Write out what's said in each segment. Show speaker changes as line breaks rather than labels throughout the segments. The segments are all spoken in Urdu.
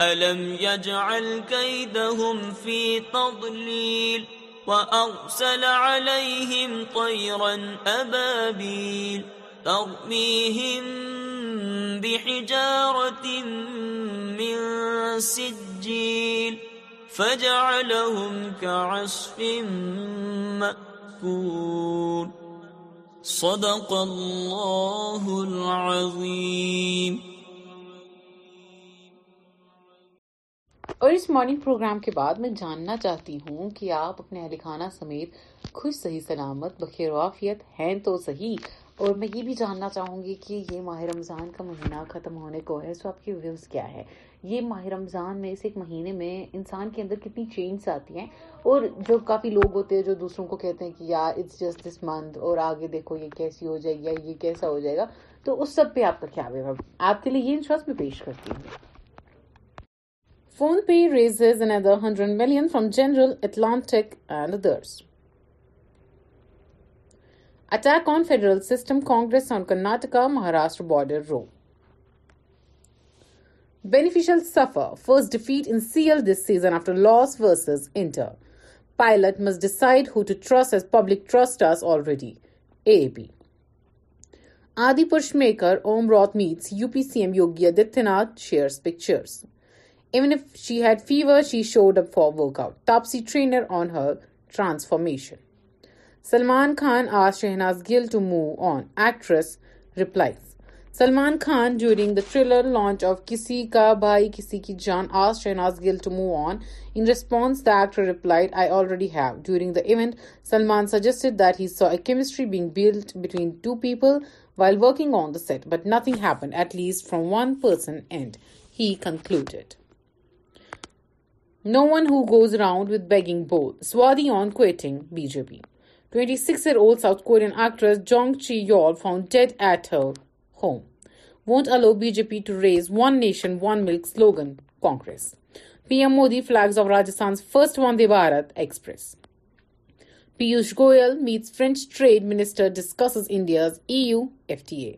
ألم يجعل كيدهم في تضليل وأرسل عليهم طيرا أبابيل ترميهم بحجارة من سجيل فجعلهم كعصف مأكول صدق
الله العظيم اور اس مارننگ پروگرام کے بعد میں جاننا چاہتی ہوں کہ آپ اپنے اہل خانہ سمیت خوش صحیح سلامت بخیر وافیت ہیں تو صحیح اور میں یہ بھی جاننا چاہوں گی کہ یہ ماہ رمضان کا مہینہ ختم ہونے کو ہے سو آپ ویوز کیا ہے یہ ماہ رمضان میں اس ایک مہینے میں انسان کے اندر کتنی چینج آتی ہیں اور جو کافی لوگ ہوتے ہیں جو دوسروں کو کہتے ہیں کہ یا اٹس جسٹ دس منتھ اور آگے دیکھو یہ کیسی ہو جائے گی یا یہ کیسا ہو جائے گا تو اس سب پہ آپ کا کیا ویو آپ کے لیے یہ میں پیش کرتی ہوں PhonePe raises and at the hundred million from General Atlantic add addresses attack on federal system Congress on Karnataka Maharashtra border روم بیفیشل سفر فسٹ ڈفیٹ ان سیئل دس سیزن آفٹر لاس وس ای پائلٹ مز ڈیسائڈ ہسٹ public trust as already Adipurush maker Om Raut meets U P C M Yogi Adityanath shares pictures even if she had fever she showed up for work out top سی trainer on her transformation Salman Khan آج شہناز گل ٹو مو آن ایٹریس ریپلائیز سلمان خان جو دا تھرلر لانچ آف کسی کا Bhai Kisi Ki Jaan as Shehnaaz Gill to move on in response that reply آلریڈیگ the event Salman suggested that chemistry being built between while working on the set but nothing happen at least from one person and he concluded no one who goes round with begging bowl سوادی on quitting B J P twenty six year old South Korean actress Jung چی your found dead at her home won't allow B J P to raise one nation one ملک slogan Congress P M Modi flags off Rajasthan first Vande Bharat Express Piyush Goyal meets French trade minister discusses India's E U F T A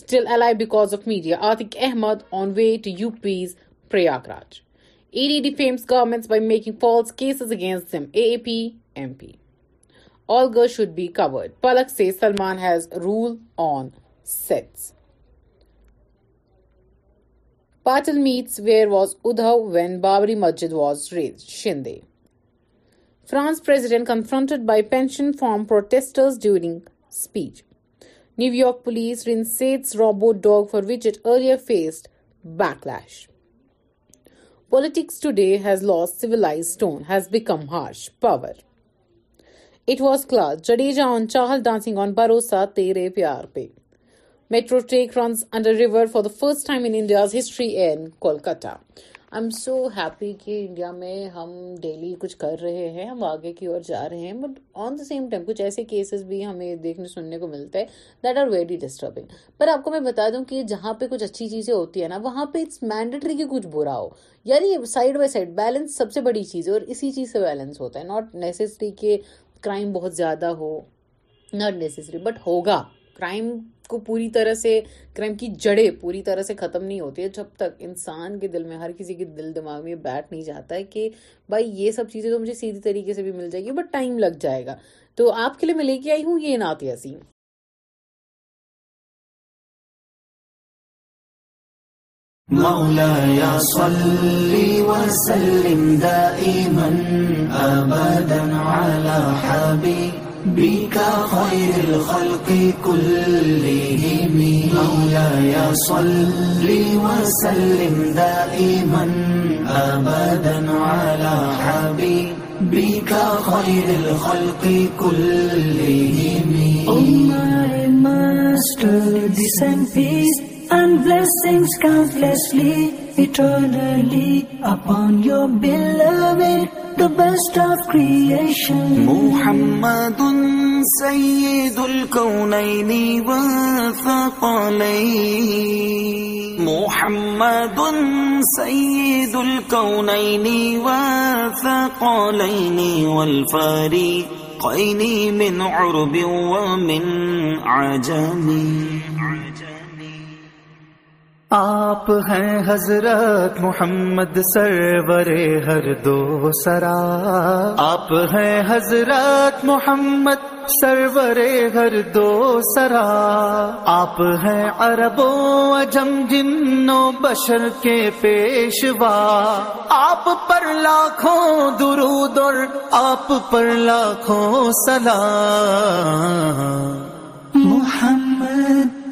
steel Allai because of media آتک Ahmed on way to U Ps Prayagraj ED defames governments by making false cases against them. AAP MP. All girls should be covered. Palak says Salman has rule on sets. Patil meets where was Uddhav when Babri Masjid was razed. Shinde. France president confronted by pension farm protesters during speech. New York police reinstates robot dog for which it earlier faced backlash. Politics today's lost سیویلاز tone has become harsh power at was class Jadeja on Chahal dancing on بروسا تر پے metro take runs under river for the first time in India history in Kolkata I am so happy کہ انڈیا میں ہم ڈیلی کچھ کر رہے ہیں ہم آگے کی اور جا رہے ہیں but on the same time کچھ ایسے کیسز بھی ہمیں دیکھنے سننے کو ملتے ہیں دیٹ آر ویری ڈسٹربنگ پر آپ کو میں بتا دوں کہ جہاں پہ کچھ اچھی چیزیں ہوتی ہیں نا وہاں پہ اٹس مینڈیٹری کہ کچھ برا ہو یعنی سائڈ بائی سائڈ بیلنس سب سے بڑی چیز ہے اور اسی چیز سے بیلنس ہوتا ہے ناٹ نیسسری کہ کرائم بہت زیادہ ہو ناٹ نیسسری بٹ ہوگا کرائم کو پوری طرح سے کرائم کی جڑیں پوری طرح سے ختم نہیں ہوتی ہے جب تک انسان کے دل میں ہر کسی کے دل دماغ میں بیٹھ نہیں جاتا ہے کہ بھائی یہ سب چیزیں تو مجھے سیدھی طریقے سے بھی مل جائے گی بٹ ٹائم لگ جائے گا تو آپ کے لیے میں لے کے آئی ہوں یہ نعت
حبیب بك خير خير الخلق الخلق كلهم كلهم صل وسلم دائما أبدا على حبيبك Oh my master, this and peace لی اپنسٹ آف کرد ان سعید الن سنئی موہم سعید السا کو نئی نی ولفرین اور جی آپ ہیں حضرت محمد سرور ہر دو سرا آپ ہیں حضرت محمد سرور ہر دو سرا آپ ہے اربوں اجم جنو بشر کے پیشوا آپ پر لاکھوں درود اور آپ پر لاکھوں سلام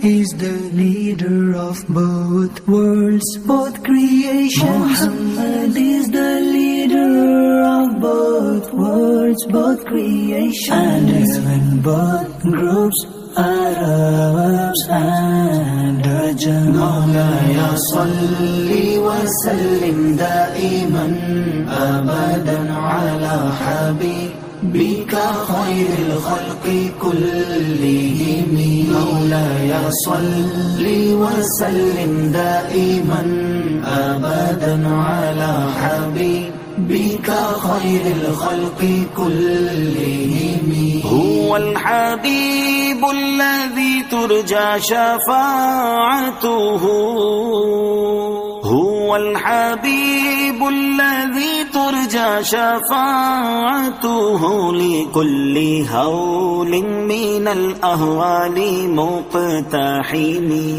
لیڈرف بہت ورلڈ بہت گریشن دا لیڈر بہت گروپ نبی الخلق كلهم مولاي صل وسلم دائما ابد على حبيبك خير الخلق كلهم هو الحبيب الذي ترجى شفاعته هو الحبيب بلدی ترجا شفا تولی کلی ہو لن مینل احوالی موپ تہنی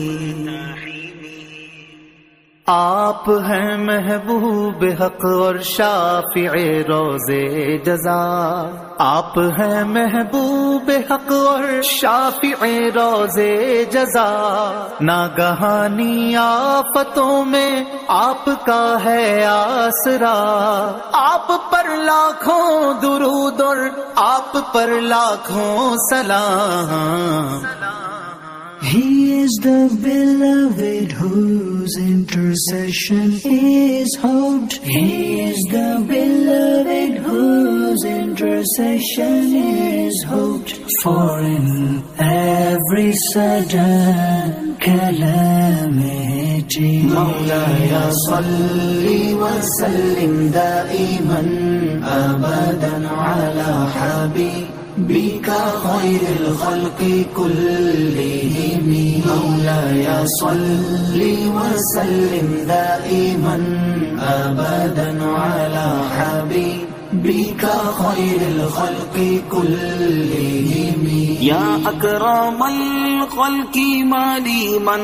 آپ ہیں محبوب حق اور شاف روز روزے جزا آپ ہیں محبوب حق اور شافع روز روزے جزا ناگہانی آفتوں میں آپ کا ہے آسرا آپ پر لاکھوں درود اور آپ پر لاکھوں سلام He is the beloved whose intercession is hoped. He is the beloved whose intercession is hoped. For in every sudden calamity, مولايا صلي وسلم دائما أبدا على حبيب. کل یا سلی وسلند ابدن والا ہبھی بیکا خیل خلکے کل یا اکرامل خلکی ماری من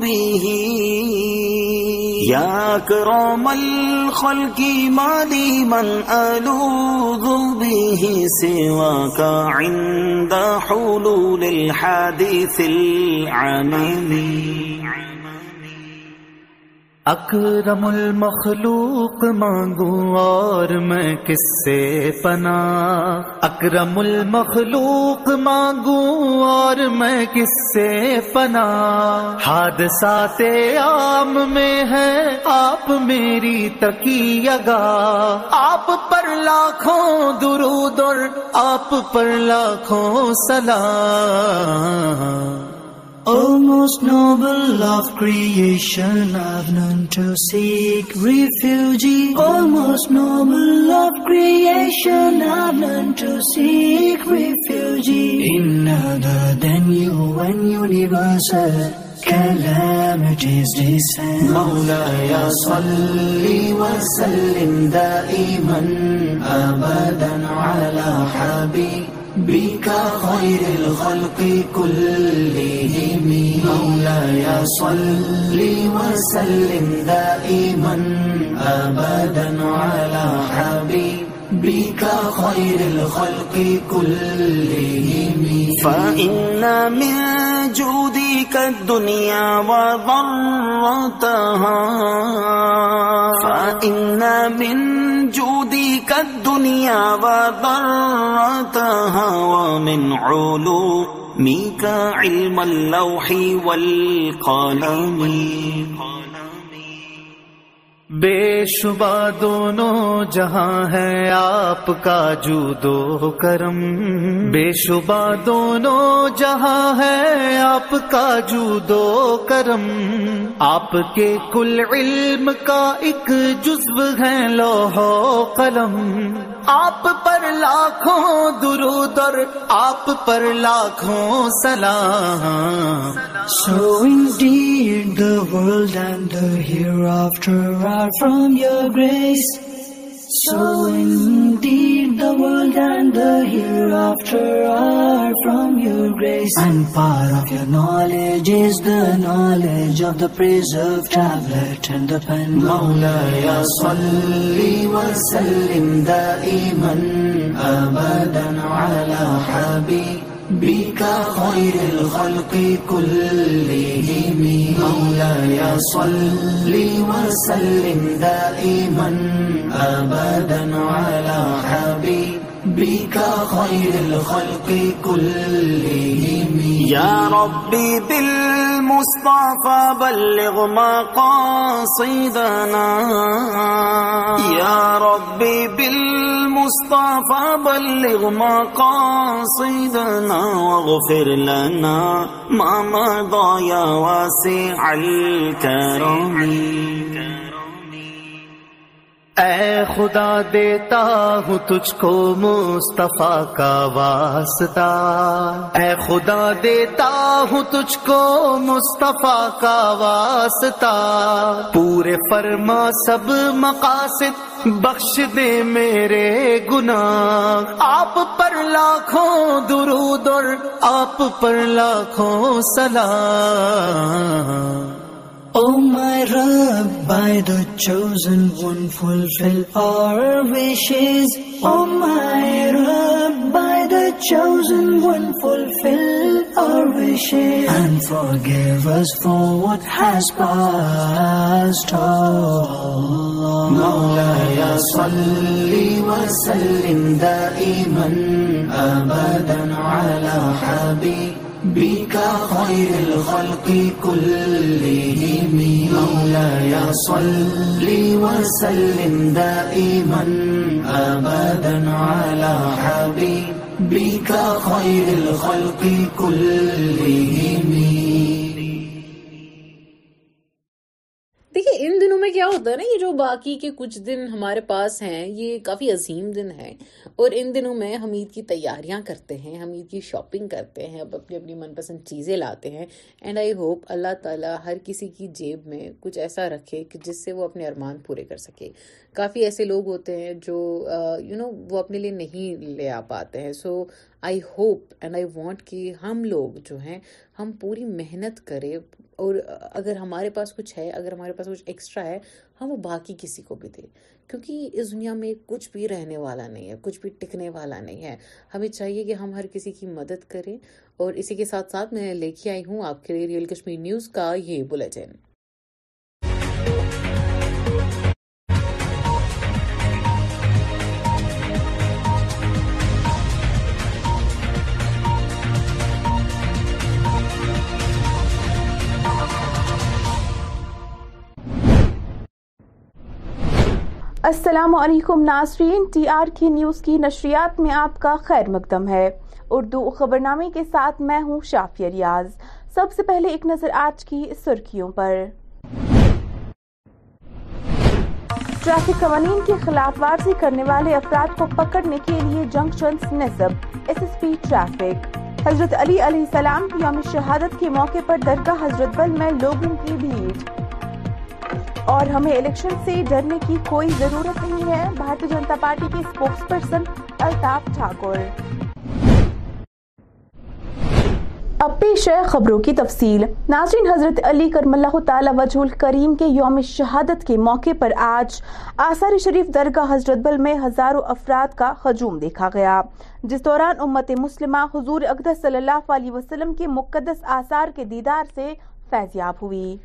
به کروم الخلق مادی من الوغ به سوا کا عند حلول الحادث العمیمی اکرم المخلوق مانگوں اور میں کس سے پنا اکرم المخلوق مانگوں اور میں کس سے پنا حادثات عام میں ہے آپ میری تکی عگا آپ پر لاکھوں درود اور آپ پر لاکھوں سلام no creation love none to seekh ریفیو O most noble of creation love seek refugee then you one you news لند even اب دلا ہبھی بیکا خیریل خلکے کل لے ہمی سل مسلند بیکا خیرل خير الخلق كلهم ان می دنیا و بلتھ انجی کا دنیا و برت مینو می کا علم وال بے شبہ دونوں جہاں ہے آپ کا جو دو کرم بے شبہ دونوں جہاں ہے آپ کا جودو کرم آپ کے کل علم کا ایک جزو ہے لوہو قلم آپ پر لاکھوں درود اور آپ پر لاکھوں سلام شوئنڈی the world and after from your grace daughter grace your knowledge is the knowledge of the پرٹ and the pen سلیم دا ای بك خير الخلق كلهم مولاي صل وسلم دائما سلسل على حبيبك ر ربی بل مستعفی بلو ماں کا یار ربی بل ربي بالمصطفى بلغ کا واغفر لنا ما دیا وا واسع الكرم اے خدا دیتا ہوں تجھ کو مصطفیٰ کا واسطہ اے خدا دیتا ہوں تجھ کو مصطفیٰ کا واسطہ پورے فرما سب مقاصد بخش دے میرے گناہ آپ پر لاکھوں درود اور آپ پر لاکھوں سلام چوزن ون فل فلم اور چاؤزن ون فل فلم اور ایمن بالا بی خیریل فلقی کل لی سی صل وسلم دائما أبدا على حبيبك خير الخلق كلهم
میں کیا ہوتا ہے نا یہ جو باقی کے کچھ دن ہمارے پاس ہیں یہ کافی عظیم دن ہیں اور ان دنوں میں ہم عید کی تیاریاں کرتے ہیں ہم عید کی شاپنگ کرتے ہیں اب اپنی اپنی من پسند چیزیں لاتے ہیں اینڈ آئی ہوپ اللہ تعالیٰ ہر کسی کی جیب میں کچھ ایسا رکھے جس سے وہ اپنے ارمان پورے کر سکے کافی ایسے لوگ ہوتے ہیں جو یو نو وہ اپنے لیے نہیں لے آ پاتے ہیں so I hope and I want کہ ہم لوگ جو ہیں ہم پوری محنت کریں اور اگر ہمارے پاس کچھ ہے اگر ہمارے پاس کچھ ایکسٹرا ہے ہم وہ باقی کسی کو بھی دیں کیونکہ اس دنیا میں کچھ بھی رہنے والا نہیں ہے کچھ بھی ٹکنے والا نہیں ہے ہمیں چاہیے کہ ہم ہر کسی کی مدد کریں اور اسی کے ساتھ ساتھ میں لے کے آئی ہوں آپ کے لیے ریئل کشمیر نیوز کا یہ بلیٹن السلام علیکم ناظرین ٹی آر کی نیوز کی نشریات میں آپ کا خیر مقدم ہے اردو خبرنامے کے ساتھ میں ہوں شافیہ ریاض سب سے پہلے ایک نظر آج کی سرخیوں پر ٹریفک قوانین کی خلاف ورزی کرنے والے افراد کو پکڑنے کے لیے جنگ نصب ایس ایس پی ٹریفک حضرت علی علیہ السلام کی یوم شہادت کے موقع پر درگاہ حضرت بل میں لوگوں کی بھیڑ اور ہمیں الیکشن سے ڈرنے کی کوئی ضرورت نہیں ہے بھارتی جنتا پارٹی کے اسپوکس پرسن الطاف ٹھاکر اب پیش ہے خبروں کی تفصیل ناظرین حضرت علی کرم اللہ تعالی وجہ الکریم کے یوم شہادت کے موقع پر آج آثار شریف درگاہ حضرت بل میں ہزاروں افراد کا ہجوم دیکھا گیا جس دوران امت مسلمہ حضور اقدس صلی اللہ علیہ وسلم کے مقدس آثار کے دیدار سے فیضیاب ہوئی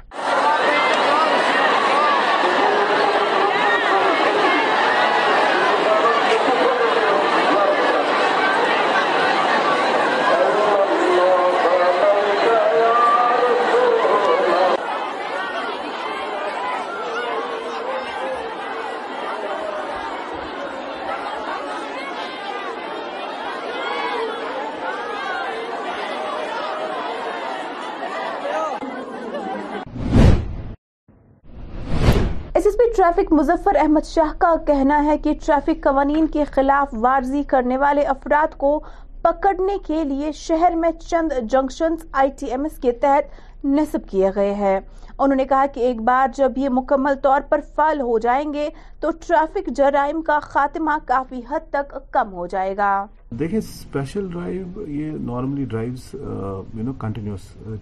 ٹریفک مظفر احمد شاہ کا کہنا ہے کہ ٹریفک قوانین کے خلاف ورزی کرنے والے افراد کو پکڑنے کے لیے شہر میں چند junctions I T M S کے تحت نصب کیے گئے ہیں انہوں نے کہا کہ ایک بار جب یہ مکمل طور پر فعال ہو جائیں گے تو ٹریفک جرائم کا خاتمہ کافی حد تک کم ہو جائے گا
دیکھیں ڈرائیو یہ ڈرائیوز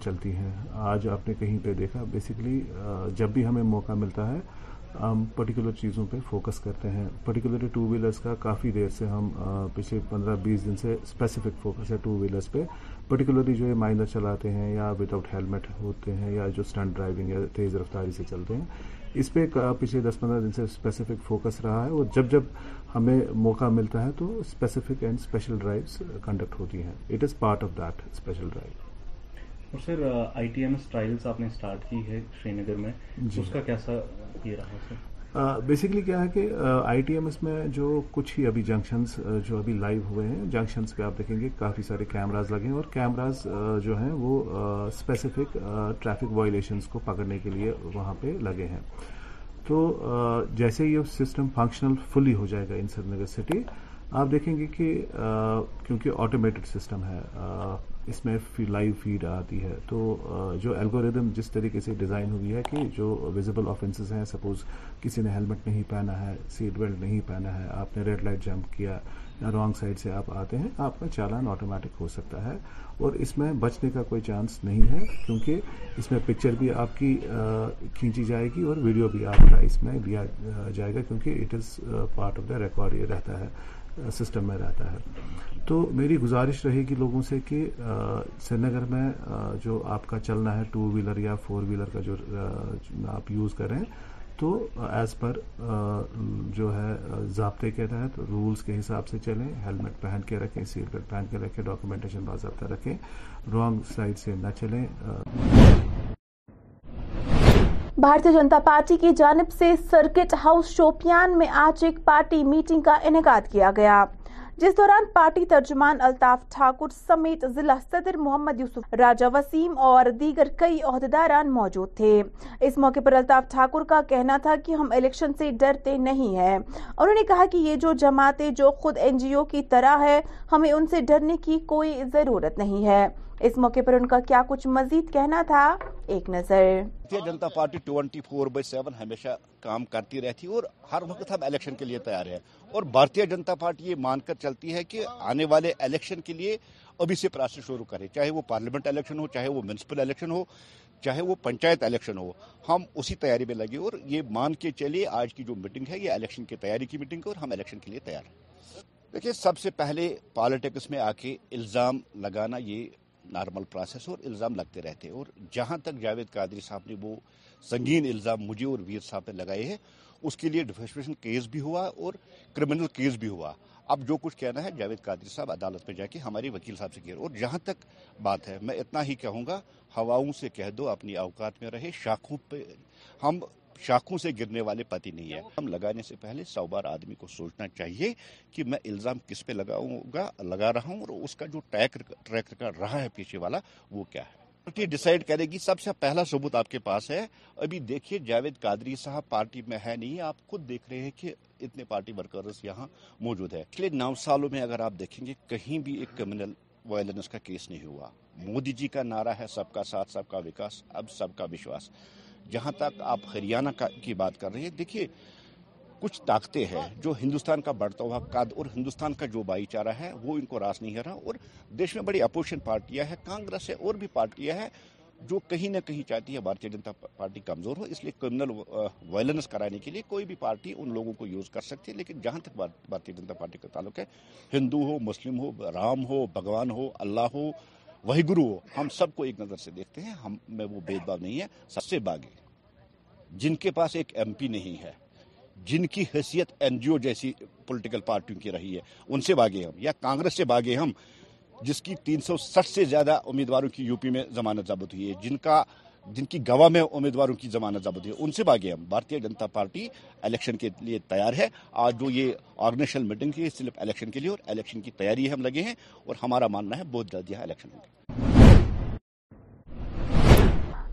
چلتی ہیں آج آپ نے کہیں پہ دیکھا بیسکلی جب بھی ہمیں موقع ملتا ہے ہم پرٹیکولر چیزوں پہ فوکس کرتے ہیں پرٹیکولرلی ٹو ویلرز کا کافی دیر سے ہم پچھلے پندرہ بیس دن سے اسپیسیفک فوکس ہے ٹو ویلرز پہ پرٹیکولرلی جو یہ مائنر چلاتے ہیں یا وداؤٹ ہیلمٹ ہوتے ہیں یا جو اسٹنٹ ڈرائیونگ یا تیز رفتاری سے چلتے ہیں اس پہ پچھلے دس پندرہ دن سے اسپیسیفک فوکس رہا ہے اور جب جب ہمیں موقع ملتا ہے تو specific and special drives conduct ہوتی ہیں it is part of that special drive
اور sir I T M S trials آپ نے اسٹارٹ کی ہے شری نگر میں جی۔ اس کا کیسا
رہا بیسکلی کیا ہے کہ آئی ٹی ایم ایس میں جو کچھ ہی ابھی جنکشنز جو ابھی لائیو ہوئے ہیں جنکشنز پہ آپ دیکھیں گے کافی سارے کیمراز لگے ہیں اور کیمراز جو ہیں وہ اسپیسیفک ٹریفک وائلیشنز کو پکڑنے کے لیے وہاں پہ لگے ہیں تو جیسے یہ سسٹم فنکشنل فلی ہو جائے گا ان سری نگر سٹی آپ دیکھیں گے کہ کیونکہ آٹومیٹڈ سسٹم ہے اس میں لائیو فیڈ آتی ہے تو جو الگوریدم جس طریقے سے ڈیزائن ہوئی ہے کہ جو ویزیبل آفینسز ہیں سپوز کسی نے ہیلمٹ نہیں پہنا ہے سیٹ بیلٹ نہیں پہنا ہے آپ نے ریڈ لائٹ جمپ کیا رانگ سائڈ سے آپ آتے ہیں آپ کا چالان آٹومیٹک ہو سکتا ہے اور اس میں بچنے کا کوئی چانس نہیں ہے کیونکہ اس میں پکچر بھی آپ کی کھینچی جائے گی اور ویڈیو بھی آپ کا اس میں لیا جائے گا کیونکہ it is part of the record یہ رہتا ہے سسٹم میں رہتا ہے تو میری گزارش رہے گی لوگوں سے کہ سری نگر میں جو آپ کا چلنا ہے ٹو ویلر یا فور ویلر کا جو آپ یوز کریں تو ایز پر جو ہے ضابطے کے تحت رولز کے حساب سے چلیں ہیلمٹ پہن کے رکھیں سیٹ بیلٹ پہن کے رکھیں ڈاکومنٹیشن باضابطہ رکھیں رانگ سائڈ سے نہ چلیں
بھارتی جنتا پارٹی کی جانب سے سرکٹ ہاؤس شوپیان میں آج ایک پارٹی میٹنگ کا انعقاد کیا گیا جس دوران پارٹی ترجمان الطاف ٹھاکر سمیت ضلع صدر محمد یوسف راجہ وسیم اور دیگر کئی عہدیداران موجود تھے اس موقع پر الطاف ٹھاکر کا کہنا تھا کہ ہم الیکشن سے ڈرتے نہیں ہیں انہوں نے کہا کہ یہ جو جماعتیں جو خود این جی او کی طرح ہے ہمیں ان سے ڈرنے کی کوئی ضرورت نہیں ہے اس موقع پر ان کا کیا کچھ مزید کہنا تھا ایک نظر
جنتا party twenty four by seven ہمیشہ کام کرتی رہتی اور ہر وقت ہم الیکشن کے لیے تیار ہیں اور بھارتیہ جنتا پارٹی یہ مان کر چلتی ہے کہ آنے والے الیکشن کے لیے ابھی سے پروسیس شروع کرے چاہے وہ پارلیمنٹ الیکشن ہو چاہے وہ میونسپل الیکشن ہو چاہے وہ پنچایت الیکشن ہو ہم اسی تیاری میں لگے اور یہ مان کے چلیے آج کی جو میٹنگ ہے یہ الیکشن کی تیاری کی میٹنگ ہے اور ہم الیکشن کے لیے تیار ہیں دیکھیے سب سے پہلے پالیٹکس میں آ کے الزام لگانا یہ نارمل پروسیس اور الزام لگتے رہتے اور جہاں تک جاوید قادری صاحب نے وہ سنگین الزام مجھے اور ویر صاحب پہ لگائے ہیں اس کے لیے ڈیفیسپریشن کیس بھی ہوا اور کرمنل کیس بھی ہوا اب جو کچھ کہنا ہے جاوید قادری صاحب عدالت میں جا کے ہماری وکیل صاحب سے کہہ اور جہاں تک بات ہے میں اتنا ہی کہوں گا ہواؤں سے کہہ دو اپنی اوقات میں رہے شاخوں پہ ہم سے گرنے والے پتی نہیں ہے ہم لگانے سے پہلے سو بار آدمی کو سوچنا چاہیے کہ میں الزام کس پہ لگاؤں گا لگا رہا ہوں اور اس کا جو کا رہا ہے پیچھے والا وہ کیا ہے پارٹی ڈیسائیڈ کرے گی سب سے پہلا ثبوت آپ کے پاس ہے ابھی دیکھیے جاوید قادری صاحب پارٹی میں ہے نہیں آپ خود دیکھ رہے ہیں کہ اتنے پارٹی ورکرز یہاں موجود ہے پچھلے نو سالوں میں اگر آپ دیکھیں گے کہیں بھی ایک کریمنل وائلنس کا کیس نہیں ہوا مودی جی کا نعرہ ہے سب کا ساتھ سب کا وکاس اب سب کا وشواس جہاں تک آپ ہریانہ کی بات کر رہے ہیں دیکھیے کچھ طاقتیں ہیں جو ہندوستان کا بڑھتا ہوا قد اور ہندوستان کا جو بھائی چارہ ہے وہ ان کو راس نہیں ہے رہا اور دیش میں بڑی اپوزیشن پارٹیاں ہیں کانگریس ہے اور بھی پارٹیاں ہیں جو کہیں نہ کہیں چاہتی ہے بھارتیہ جنتا پارٹی کمزور ہو اس لیے کرمنل وائلنس کرانے کے لیے کوئی بھی پارٹی ان لوگوں کو یوز کر سکتی ہے لیکن جہاں تک بھارتیہ جنتا پارٹی کا تعلق ہے ہندو ہو مسلم ہو رام ہو بھگوان ہو اللہ ہو وہی ہو ہم سب کو ایک نظر سے دیکھتے ہیں ہم میں وہ نہیں ہے سب سے جن کے پاس ایک ایم پی نہیں ہے جن کی حیثیت این جی او جیسی پولیٹیکل پارٹیوں کی رہی ہے ان سے باغے ہم یا کانگریس سے باغے ہم جس کی تین سو سٹھ سے زیادہ امیدواروں کی یو پی میں ضمانت ضابط ہوئی ہے جن کا جن کی گواہ میں امیدواروں کی ضمانت ضابط ہے ان سے بھاگے ہم بھارتی جنتا پارٹی الیکشن کے لیے تیار ہے آج جو یہ آرگنیشنل میٹنگ ہے صرف الیکشن کے لیے اور الیکشن کی تیاری ہم لگے ہیں اور ہمارا ماننا ہے بہت جلد یہاں الیکشن ہوں گے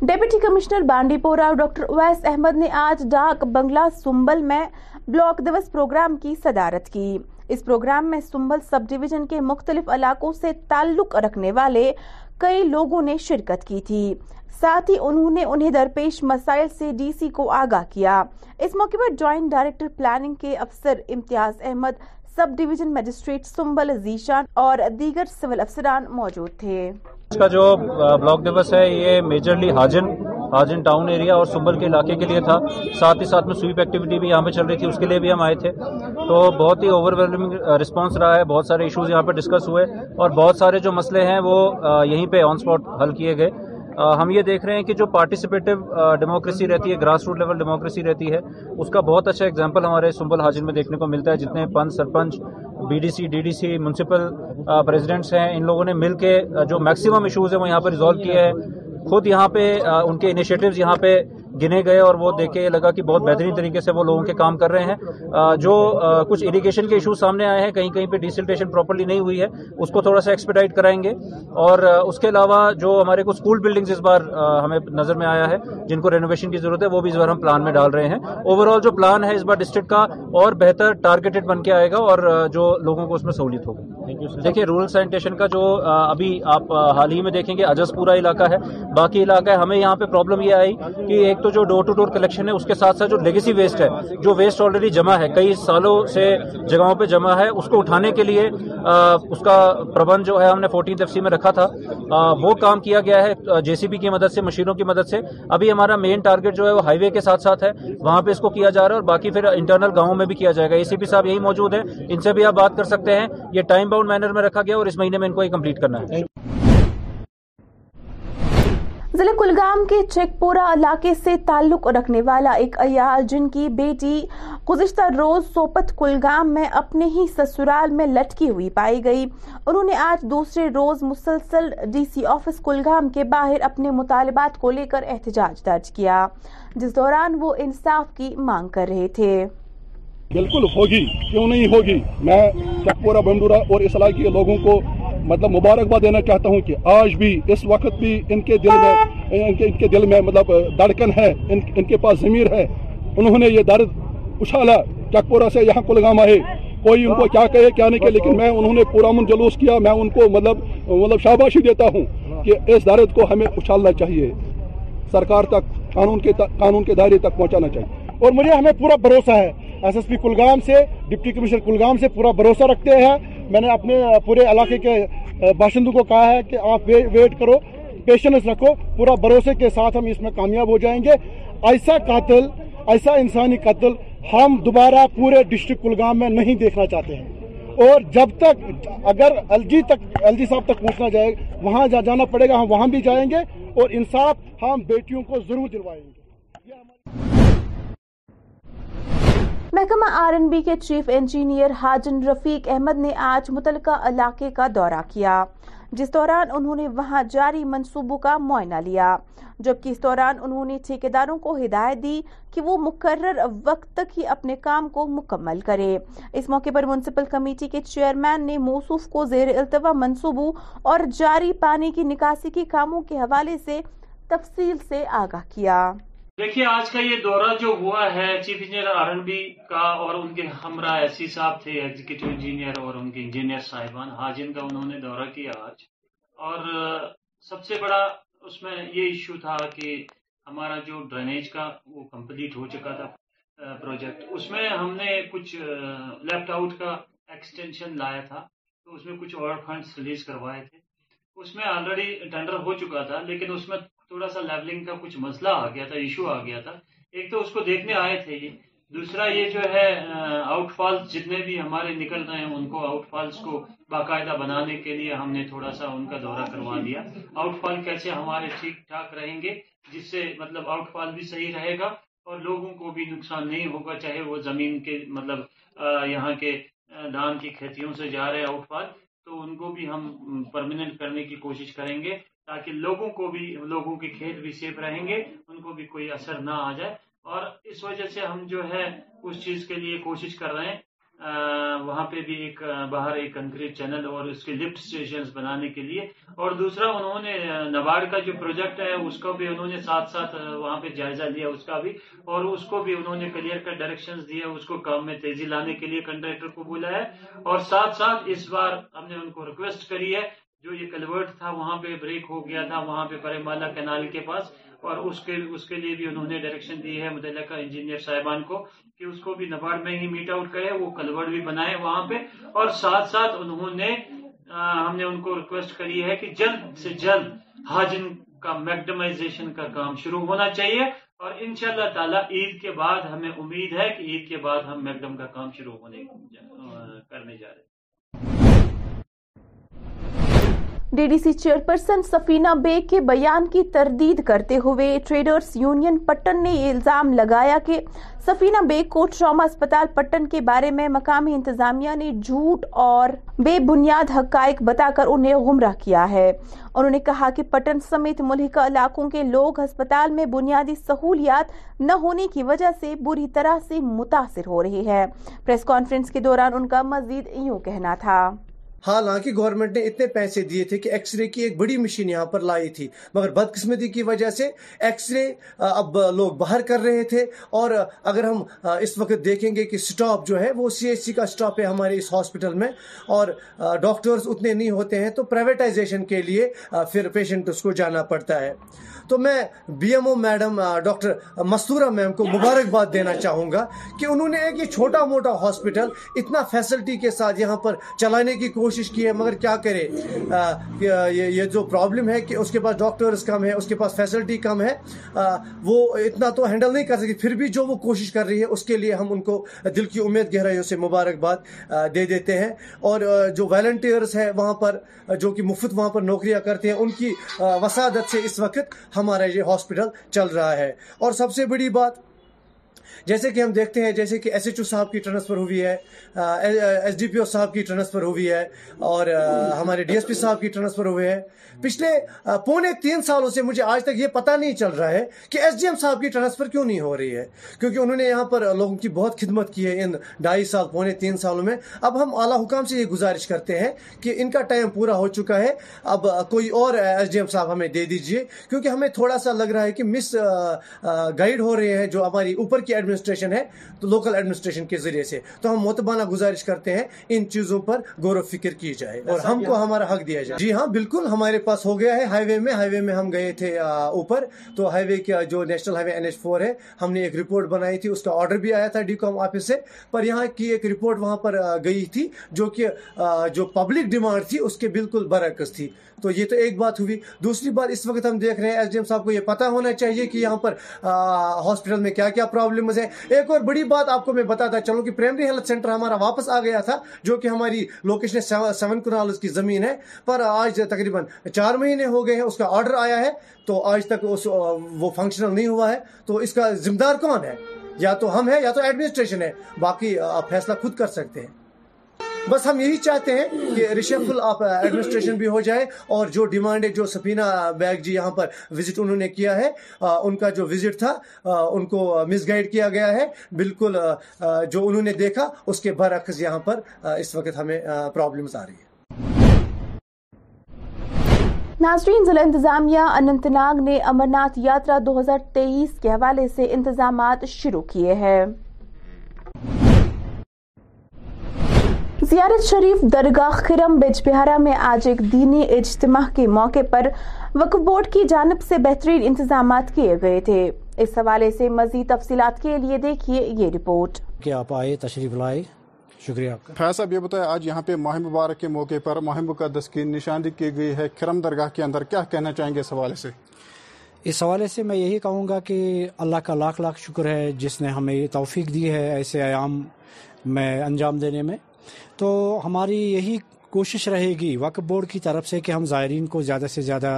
ڈیپٹی
کمشنر بانڈی پورا ڈاکٹر اویس احمد نے آج ڈاک بنگلہ سنبل میں بلاک دوس پروگرام کی صدارت کی اس پروگرام میں سنبل سب ڈیویجن کے مختلف علاقوں سے تعلق رکھنے والے کئی لوگوں نے شرکت کی تھی ساتھ ہی انہوں نے انہیں درپیش مسائل سے ڈی سی کو آگاہ کیا اس موقع پر جوائنٹ ڈائریکٹر پلاننگ کے افسر امتیاز احمد سب ڈویژن مجسٹریٹ سنبل ذیشان اور دیگر سول افسران موجود تھے
آج کا جو بلاک دیوس ہے یہ majorly Hajin Hajin town area اور سنبل کے علاقے کے لیے تھا ساتھ ہی ساتھ میں سویپ ایکٹیویٹی بھی یہاں پہ چل رہی تھی اس کے لیے بھی ہم آئے تھے تو بہت ہی اوور ویلمنگ رسپانس رہا ہے بہت سارے ایشوز یہاں پہ ڈسکس ہوئے اور بہت سارے جو مسئلے ہیں وہ یہیں پہ آن اسپاٹ حل کیے گئے ہم یہ دیکھ رہے ہیں کہ جو پارٹیسپیٹیو ڈیموکریسی رہتی ہے گراس روٹ لیول ڈیموکریسی رہتی ہے اس کا بہت اچھا اگزامپل ہمارے سنبل حاجن میں دیکھنے کو ملتا ہے جتنے panch sarpanch B D C D D C municipal presidents ہیں ان لوگوں نے مل کے uh, جو میکسیمم ایشوز ہیں وہ یہاں پہ ریزالو کیے ہیں خود یہاں پہ uh, ان کے انیشیٹوز یہاں پہ گنے گئے اور وہ دیکھے یہ لگا کہ بہت بہترین طریقے سے وہ لوگوں کے کام کر رہے ہیں جو کچھ اریگیشن کے ایشو سامنے آئے ہیں کہیں کہیں پہ ڈیسلٹیشن پراپرلی نہیں ہوئی ہے اس کو تھوڑا سا ایکسپیڈائٹ کرائیں گے اور اس کے علاوہ جو ہمارے کو اسکول اس بار ہمیں نظر میں آیا ہے جن کو رینوویشن کی ضرورت ہے وہ بھی اس بار ہم پلان میں ڈال رہے ہیں اوور آل جو پلان ہے اس بار ڈسٹرکٹ کا اور بہتر ٹارگیٹڈ بن کے آئے گا اور جو لوگوں کو اس میں سہولت ہوگی دیکھیے رولسن کا جو ابھی آپ حال ہی میں دیکھیں گے اجس پورا علاقہ ہے باقی علاقہ ہے ہمیں یہاں پہ پرابلم یہ آئی کہ ایک تو جو ڈور ٹو ڈور کلیکشن ہے اس کے ساتھ ساتھ جو لیگیسی ویسٹ ہے جو ویسٹ آلریڈی جمع ہے کئی سالوں سے جگہوں پہ جمع ہے اس کو اٹھانے کے لیے اس کا پربند جو ہے ہم نے فورٹین تفسی میں رکھا تھا وہ کام کیا گیا ہے جے سی بی کی مدد سے مشینوں کی مدد سے ابھی ہمارا مین ٹارگٹ جو ہے وہ ہائی وے کے ساتھ ساتھ ہے وہاں پہ اس کو کیا جا رہا ہے اور باقی پھر انٹرنل گاؤں میں بھی کیا جائے گا اے سی پی صاحب یہی موجود ہیں ان سے بھی آپ بات کر سکتے ہیں یہ ٹائم باؤنڈ مینر میں رکھا گیا اور اس مہینے میں ان کو یہ کمپلیٹ کرنا ہے
ضلع کلگام کے چیک پورا علاقے سے تعلق رکھنے والا ایک ایال جن کی بیٹی گزشتہ روز سوپت کلگام میں اپنے ہی سسرال میں لٹکی ہوئی پائی گئی انہوں نے آج دوسرے روز مسلسل ڈی سی آفس کلگام کے باہر اپنے مطالبات کو لے کر احتجاج درج کیا جس دوران وہ انصاف کی مانگ کر رہے تھے بالکل
مطلب مبارکباد دینا چاہتا ہوں کہ آج بھی اس وقت بھی ان کے دل میں ان کے ان کے دل میں مطلب دڑکن ہے ان ان کے پاس ضمیر ہے انہوں نے یہ درد اچھالا چک پورا سے یہاں کلگام آئے کوئی ان کو کیا کہے کیا نہیں کہے لیکن میں انہوں نے پورا من جلوس کیا میں ان کو مطلب مطلب شاباشی دیتا ہوں کہ اس درد کو ہمیں اچھالنا چاہیے سرکار تک قانون کے قانون کے دائرے تک پہنچانا چاہیے اور مجھے ہمیں پورا بھروسہ ہے ایس ایس پی کلگام سے ڈپٹی کمشنر کلگام سے پورا بھروسہ رکھتے ہیں میں نے اپنے پورے علاقے کے باشندوں کو کہا ہے کہ آپ ویٹ کرو پیشنس رکھو پورا بھروسے کے ساتھ ہم اس میں کامیاب ہو جائیں گے ایسا قاتل ایسا انسانی قتل ہم دوبارہ پورے ڈسٹرک کلگام میں نہیں دیکھنا چاہتے ہیں اور جب تک اگر ایل جی تک ایل جی صاحب تک پہنچنا جائے وہاں جا جانا پڑے گا ہم وہاں بھی جائیں گے اور انصاف ہم بیٹیوں کو ضرور دلوائیں گے
محکمہ آر این بی کے چیف انجینئر حاجن رفیق احمد نے آج متعلقہ علاقے کا دورہ کیا جس دوران انہوں نے وہاں جاری منصوبوں کا معائنہ لیا جبکہ اس دوران انہوں نے ٹھیکیداروں کو ہدایت دی کہ وہ مقرر وقت تک ہی اپنے کام کو مکمل کرے اس موقع پر میونسپل کمیٹی کے چیئرمین نے موصوف کو زیر التوا منصوبوں اور جاری پانی کی نکاسی کے کاموں کے حوالے سے تفصیل سے آگاہ کیا
دیکھیے آج کا یہ دورہ جو ہوا ہے chief engineer R N B کا اور ان کے ہمراہ ایسی صاحب تھے ایگزیکٹو انجینئر اور ان کے انجینئر صاحبان حاجن کا انہوں نے دورہ کیا آج اور سب سے بڑا اس میں یہ ایشو تھا کہ ہمارا جو ڈرینیج کا وہ کمپلیٹ ہو چکا تھا پروجیکٹ اس میں ہم نے کچھ لیفٹ آؤٹ کا ایکسٹینشن لایا تھا تو اس میں کچھ اور فنڈس ریلیز کروائے تھے اس میں آلریڈی ٹینڈر ہو چکا تھا لیکن اس میں تھوڑا سا لیولنگ کا کچھ مسئلہ آ گیا تھا ایشو آ گیا تھا ایک تو اس کو دیکھنے آئے تھے یہ دوسرا یہ جو ہے آؤٹ فالس جتنے بھی ہمارے نکل رہے ہیں ان کو آؤٹ فالس کو باقاعدہ بنانے کے لیے ہم نے تھوڑا سا ان کا دورہ کروا دیا آؤٹ فال کیسے ہمارے ٹھیک ٹھاک رہیں گے جس سے مطلب آؤٹ فال بھی صحیح رہے گا اور لوگوں کو بھی نقصان نہیں ہوگا چاہے وہ زمین کے مطلب یہاں کے دان کی کھیتیوں سے جا رہے آؤٹ فال تو ان کو بھی ہم پرمانٹ کرنے کی کوشش کریں گے تاکہ لوگوں کو بھی لوگوں کے کھیت بھی سیف رہیں گے ان کو بھی کوئی اثر نہ آ جائے اور اس وجہ سے ہم جو ہے اس چیز کے لیے کوشش کر رہے ہیں وہاں پہ بھی ایک باہر ایک کنکریٹ چینل اور اس کے لفٹ اسٹیشن بنانے کے لیے اور دوسرا انہوں نے نبارڈ کا جو پروجیکٹ ہے اس کا بھی انہوں نے ساتھ ساتھ وہاں پہ جائزہ لیا اس کا بھی اور اس کو بھی انہوں نے کلیئر کر ڈائریکشن دیا اس کو کام میں تیزی لانے کے لیے کنٹریکٹر کو بولا ہے اور ساتھ ساتھ اس بار ہم نے ان کو ریکویسٹ کری ہے جو یہ کلورٹ تھا وہاں پہ بریک ہو گیا تھا وہاں پہ پرے مالا کینال کے پاس اور اس کے بھی انہوں نے ڈائریکشن دی ہے مدلہ کا انجینئر صاحبان کو کہ اس کو بھی نبارڈ میں ہی میٹ آؤٹ کرے وہ کلورٹ بھی بنائے وہاں پہ اور ساتھ ساتھ انہوں نے ہم نے ان کو ریکویسٹ کری ہے کہ جلد سے جلد حاجن کا میکڈمائزیشن کا کام شروع ہونا چاہیے اور ان شاء اللہ تعالیٰ عید کے بعد ہمیں امید ہے کہ عید کے بعد ہم میکڈم کا کام شروع ہونے کرنے جا رہے
ڈی ڈی سی چیئرپرسن سفینہ بیگ کے بیان کی تردید کرتے ہوئے ٹریڈرز یونین پٹن نے یہ الزام لگایا کہ سفینہ بیگ کو ٹراما اسپتال پٹن کے بارے میں مقامی انتظامیہ نے جھوٹ اور بے بنیاد حقائق بتا کر انہیں گمراہ کیا ہے انہوں نے کہا کہ پٹن سمیت ملحقہ علاقوں کے لوگ ہسپتال میں بنیادی سہولیات نہ ہونے کی وجہ سے بری طرح سے متاثر ہو رہی ہے پریس کانفرنس کے دوران ان کا مزید یوں کہنا تھا
حالانکہ گورنمنٹ نے اتنے پیسے دیے تھے کہ ایکس رے کی ایک بڑی مشین یہاں پر لائی تھی مگر بد قسمتی کی وجہ سے ایکس رے اب لوگ باہر کر رہے تھے اور اگر ہم اس وقت دیکھیں گے کہ سٹاپ جو ہے وہ سی ایچ سی کا سٹاپ ہے ہمارے اس ہاسپٹل میں اور ڈاکٹرز اتنے نہیں ہوتے ہیں تو پرائیویٹائزیشن کے لیے پھر پیشنٹ اس کو جانا پڑتا ہے تو میں B M O madam doctor Mastoora ma'am کو مبارکباد دینا چاہوں گا کہ انہوں نے ایک یہ چھوٹا موٹا ہاسپٹل اتنا فیسلٹی کے ساتھ یہاں پر چلانے کی کوشش کوشش کی ہے مگر کیا کرے یہ جو پرابلم ہے کہ اس کے پاس ڈاکٹرز کم ہے اس کے پاس فیسلٹی کم ہے وہ اتنا تو ہینڈل نہیں کر سکتی پھر بھی جو وہ کوشش کر رہی ہے اس کے لیے ہم ان کو دل کی امید گہرائیوں سے مبارکباد دے دیتے ہیں اور جو والنٹیئرس ہیں وہاں پر جو کہ مفت وہاں پر نوکریاں کرتے ہیں ان کی وسادت سے اس وقت ہمارا یہ ہاسپٹل چل رہا ہے اور سب سے بڑی بات جیسے کہ ہم دیکھتے ہیں جیسے کہ ایس ایچ او صاحب کی ٹرانسفر ہوئی ہے ایس ڈی پی او صاحب کی ٹرانسفر ہوئی ہے اور ہمارے ڈی ایس پی صاحب کی ٹرانسفر پچھلے پونے تین سالوں سے مجھے آج تک یہ پتہ نہیں چل رہا ہے کہ ایس ڈی ایم صاحب کی ٹرانسفر کیوں نہیں ہو رہی ہے کیونکہ انہوں نے یہاں پر لوگوں کی بہت خدمت کی ہے ان ڈھائی سال پونے تین سالوں میں اب ہم اعلیٰ حکام سے یہ گزارش کرتے ہیں کہ ان کا ٹائم پورا ہو چکا ہے اب کوئی اور ایس ڈی ایم صاحب ہمیں دے دیجیے کیونکہ ہمیں تھوڑا سا لگ رہا ہے کہ مس گائیڈ ہو رہے ہیں جو ہماری اوپر کی ایڈمی ایڈمنسٹریشن ہے تو لوکل ایڈمنسٹریشن کے ذریعے سے تو ہم متبانہ گزارش کرتے ہیں ان چیزوں پر غور و فکر کی جائے اور ہم کو ہمارا حق دیا جائے جی ہاں بالکل ہمارے پاس ہو گیا ہے ہائی وے میں ہائی وے میں ہم گئے تھے اوپر تو ہائی وے کا جو national highway N H four ہے ہم نے ایک رپورٹ بنائی تھی اس کا آرڈر بھی آیا تھا ڈی کام آفس سے پر یہاں کی ایک رپورٹ وہاں پر گئی تھی جو کہ جو پبلک ڈیمانڈ تھی اس کے بالکل برعکس تھی تو یہ تو ایک بات ہوئی دوسری بات اس وقت ہم دیکھ رہے ہیں ایس ڈی ایم صاحب کو یہ پتا ہونا چاہیے کہ یہاں پر ہاسپٹل میں کیا کیا پرابلمز ہیں ایک اور بڑی بات آپ کو میں بتاتا چلوں کہ پرائمری ہیلتھ سینٹر ہمارا واپس آ گیا تھا جو کہ ہماری لوکیشن سیون کنالز کی زمین ہے پر آج تقریباً چار مہینے ہو گئے ہیں اس کا آرڈر آیا ہے تو آج تک وہ فنکشنل نہیں ہوا ہے تو اس کا ذمہ دار کون ہے یا تو ہم ہے یا تو ایڈمنسٹریشن ہے باقی آپ فیصلہ خود کر سکتے ہیں بس ہم یہی چاہتے ہیں کہ آپ ایڈمنسٹریشن بھی ہو جائے اور جو ڈیمانڈ ہے جو سفینہ بیگ جی یہاں پر وزٹ انہوں نے کیا ہے ان کا جو وزٹ تھا ان کو مس گائڈ کیا گیا ہے بالکل جو انہوں نے دیکھا اس کے برعکس یہاں پر اس وقت ہمیں پرابلمز آ رہی ہے
ناظرین ضلع انتظامیہ اننت ناگ نے امرناتھ یاترا دو ہزار تیئیس کے حوالے سے انتظامات شروع کیے ہیں زیارت شریف درگاہ خرم بج بہارا میں آج ایک دینی اجتماع کے موقع پر وقف بورڈ کی جانب سے بہترین انتظامات کیے گئے تھے اس حوالے سے مزید تفصیلات کے لیے دیکھیے یہ
رپورٹ کیا
مہم مبارک کے موقع پر مہم کے اندر کیا کہنا چاہیں گے اس حوالے سے
اس حوالے سے میں یہی کہوں گا کہ اللہ کا لاکھ لاکھ شکر ہے جس نے ہمیں یہ توفیق دی ہے ایسے آیام میں انجام دینے میں تو ہماری یہی کوشش رہے گی وقف بورڈ کی طرف سے کہ ہم زائرین کو زیادہ سے زیادہ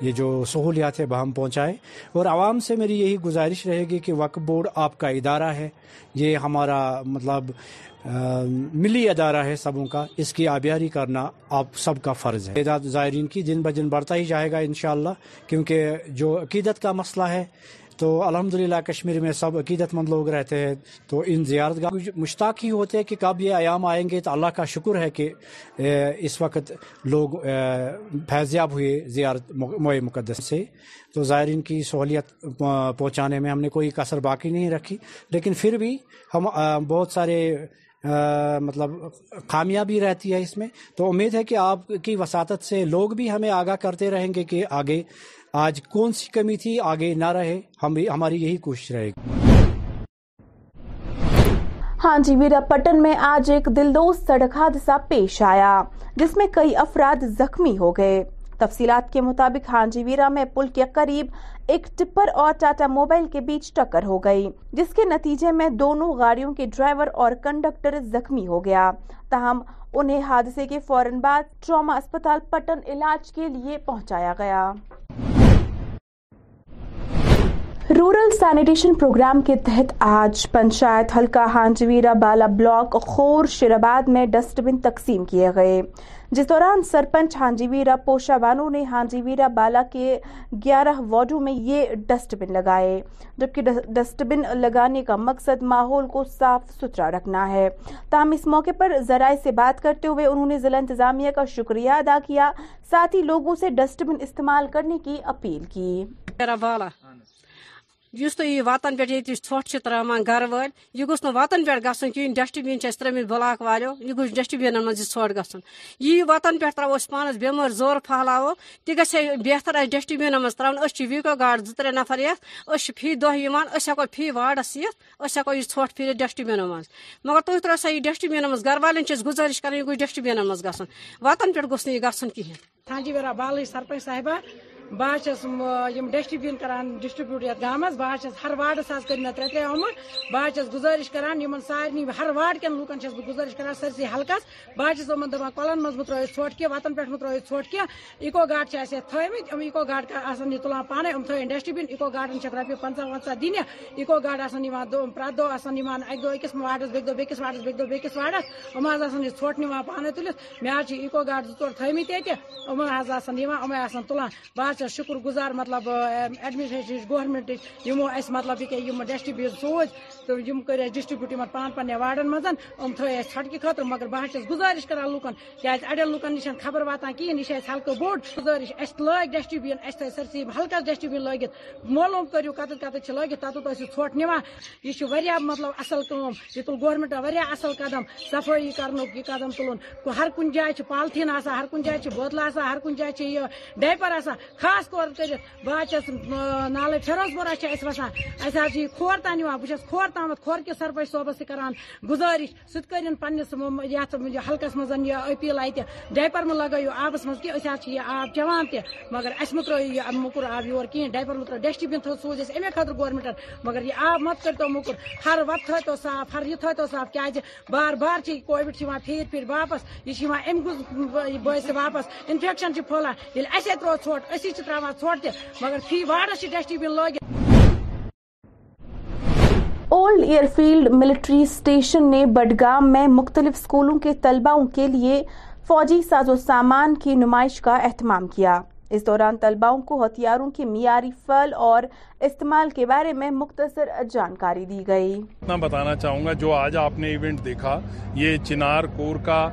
یہ جو سہولیات ہے بہم پہنچائیں اور عوام سے میری یہی گزارش رہے گی کہ وقف بورڈ آپ کا ادارہ ہے یہ ہمارا مطلب ملی ادارہ ہے سبوں کا اس کی آبیاری کرنا آپ سب کا فرض ہے زائرین کی دن بہ دن بڑھتا ہی جائے گا انشاءاللہ کیونکہ جو عقیدت کا مسئلہ ہے تو الحمد للہ کشمیر میں سب عقیدت مند لوگ رہتے ہیں تو ان زیارت گاہ مشتاق ہی ہوتے ہیں کہ کب یہ عیام آئیں گے تو اللہ کا شکر ہے کہ اس وقت لوگ فیضیاب ہوئے زیارت موئے مقدس سے تو زائرین کی سہولیت پہنچانے میں ہم نے کوئی کثر باقی نہیں رکھی لیکن پھر بھی ہم بہت سارے مطلب خامیاں بھی رہتی ہے اس میں تو امید ہے کہ آپ کی وساتت سے لوگ بھی ہمیں آگاہ کرتے رہیں گے کہ آگے آج کون سی کمی تھی آگے نہ رہے ہماری یہی کوشش رہے گی
میرا ہاں جی، پٹن میں آج ایک دلدوس سڑک حادثہ پیش آیا جس میں کئی افراد زخمی ہو گئے تفصیلات کے مطابق ہاں جی، ویرا میں پل کے قریب ایک ٹپر اور ٹاٹا موبائل کے بیچ ٹکر ہو گئی جس کے نتیجے میں دونوں گاڑیوں کے ڈرائیور اور کنڈکٹر زخمی ہو گیا تاہم انہیں حادثے کے فوراً بعد ٹراما اسپتال پٹن علاج کے لیے پہنچایا گیا رورل سینیٹیشن پروگرام کے تحت آج پنچایت ہلکا ہانجویرہ بالا بلاک خور شیراب میں ڈسٹ بن تقسیم کیے گئے جس دوران سرپنچ ہانجیویرا پوشا بانو نے ہانجیویرا بالا کے گیارہ وارڈوں میں یہ ڈسٹ بن لگائے جبکہ ڈسٹ بن لگانے کا مقصد ماحول کو صاف ستھرا رکھنا ہے تاہم اس موقع پر ذرائع سے بات کرتے ہوئے انہوں نے ضلع انتظامیہ کا شکریہ ادا کیا ساتھ ہی لوگوں سے ڈسٹ بن استعمال کرنے کی اپیل کی یو تھی وتن پہ یہ چھٹ تراحان گھر وول گو وتن پہ گھن ڈسٹ بنس تر بلک والی گوس ڈسٹ بین منٹ گھن وت ترویس پانس بم زور پہلو تا بہتر اتنا ڈسٹبینوں تراؤنس ویٹو گاڈ زٕ زر نفر یہ فی دہی ہوں پھی واڈس ژھۄٹھ پھیٖرِتھ ٹھٹ پھر ڈشٹبینو مگر تُہۍ ترٛٲو سا یہِ ترسا یہ ڈسٹبینوں گھر والن گزاری گوٚژھ یہ گوس ڈسٹبین منسل وتن ویرا بالٕے کھینچ صاحبہ بہ چس ڈسٹ بین کر ڈسٹربیوٹ یتھ گامس بہ چس ہر واڈس حس کر ترے ترے آمت بہ چس گزارش کر سارے ہر واڈ کن لوکن چس بہ گزارش کر سرسی حلقس بہ چس ان دپان کلن مز مترو ٹھوٹ کی وتن پہ مترو ٹھوٹ کی اکو گاڈ اہس تھمت اکو گاڈ آن یہ تلان پانے ام تھن ڈسٹ بین اکو گاڈن چھ روپیے پنچہ ونچا دن اکو گاڈ آن پریت دہ آن اکہ دہ اکس واڈس بیکہ دہ بیس واڈس بیکہ دہ بیس واڈس ام حس آن یہ ٹھوٹ نان پانے تلت مے حس اکو گاڈ زور تھمت یہ ام حس آن ام آن تلان بہ چھس اچھا، شکر گزار مطلب ایڈمنسٹریشن گورمنٹ یمو اس مطلب کہ ڈسٹری ڈسٹربیوٹ سوچ تو یم کر ڈسٹربیوٹ یمن پان پنہ واڑن مز ام تھے اس ژھٹکہ خاطر مگر بہ چھس گزارش کر لکن کیاز اڑل لکن نشن خبر واتان کہین یہ اس ہلکہ بوڑ گزارش اس لگ ڈسٹربیوٹ اس تھے سرسی ہلکہ ڈسٹربیوٹ لگت معلوم کریو کتت کتت چھ لگت تتت اس ژھوٹ نیوان یہ چھ مطلب اصل کام یہ تل گورمنٹ واریاہ اصل قدم صفائی کرنک یہ قدم تلن ہر کن جائے پالتھین آسان ہر کن جائے بوتل آسان ہر کن جائے یہ ڈیپر آسان خاص طور کٔرِتھ بہٕ حظ چھَس نالے فیروز پورہ اَسہِ حظ چھِ یہِ کھور تام یِوان بہٕ چھَس کھور کھور تامَتھ کِس صٲبَس تہِ تہِ کَران گُزٲرِش سُہ پنٛنِس یَتھ حلقَس منٛز یہِ أپیٖل اَتہِ ڈایپَر مہٕ لَگٲیِو آبَس منٛز ڈائپر أسۍ حظ چھِ یہِ آب چٮ۪وان تہِ مگر اَسہِ مہٕ ترٛٲیِو یہِ موٚکُر آب یور کِہیٖنۍ مت تر مبر کھین تھٲو سوٗز اَسہِ اَمے خٲطرٕ سن مگر یہِ آب مَتہٕ متو موکر ہر تھٲیتو صاف ہر تھٲیتو صاف کیٛازِ بار بار چھِ چھِ چھِ کووِڈ یِوان یِوان واپَس یہِ اَمہِ چی واپَس اِنفٮ۪کشَن چھِ پھٔہلان ییٚلہِ اَسے ترٛوو ژھۄٹھ أسی چھِ old airfield military station نے بڈگام میں مختلف اسکولوں کے طلباؤں کے لیے فوجی ساز و سامان کی نمائش کا اہتمام کیا اس دوران طلباؤں کو ہتھیاروں کے معیاری فل اور استعمال کے بارے میں مختصر جانکاری دی گئی
میں بتانا چاہوں گا جو آج آپ نے ایونٹ دیکھا یہ چنار چنار کور کا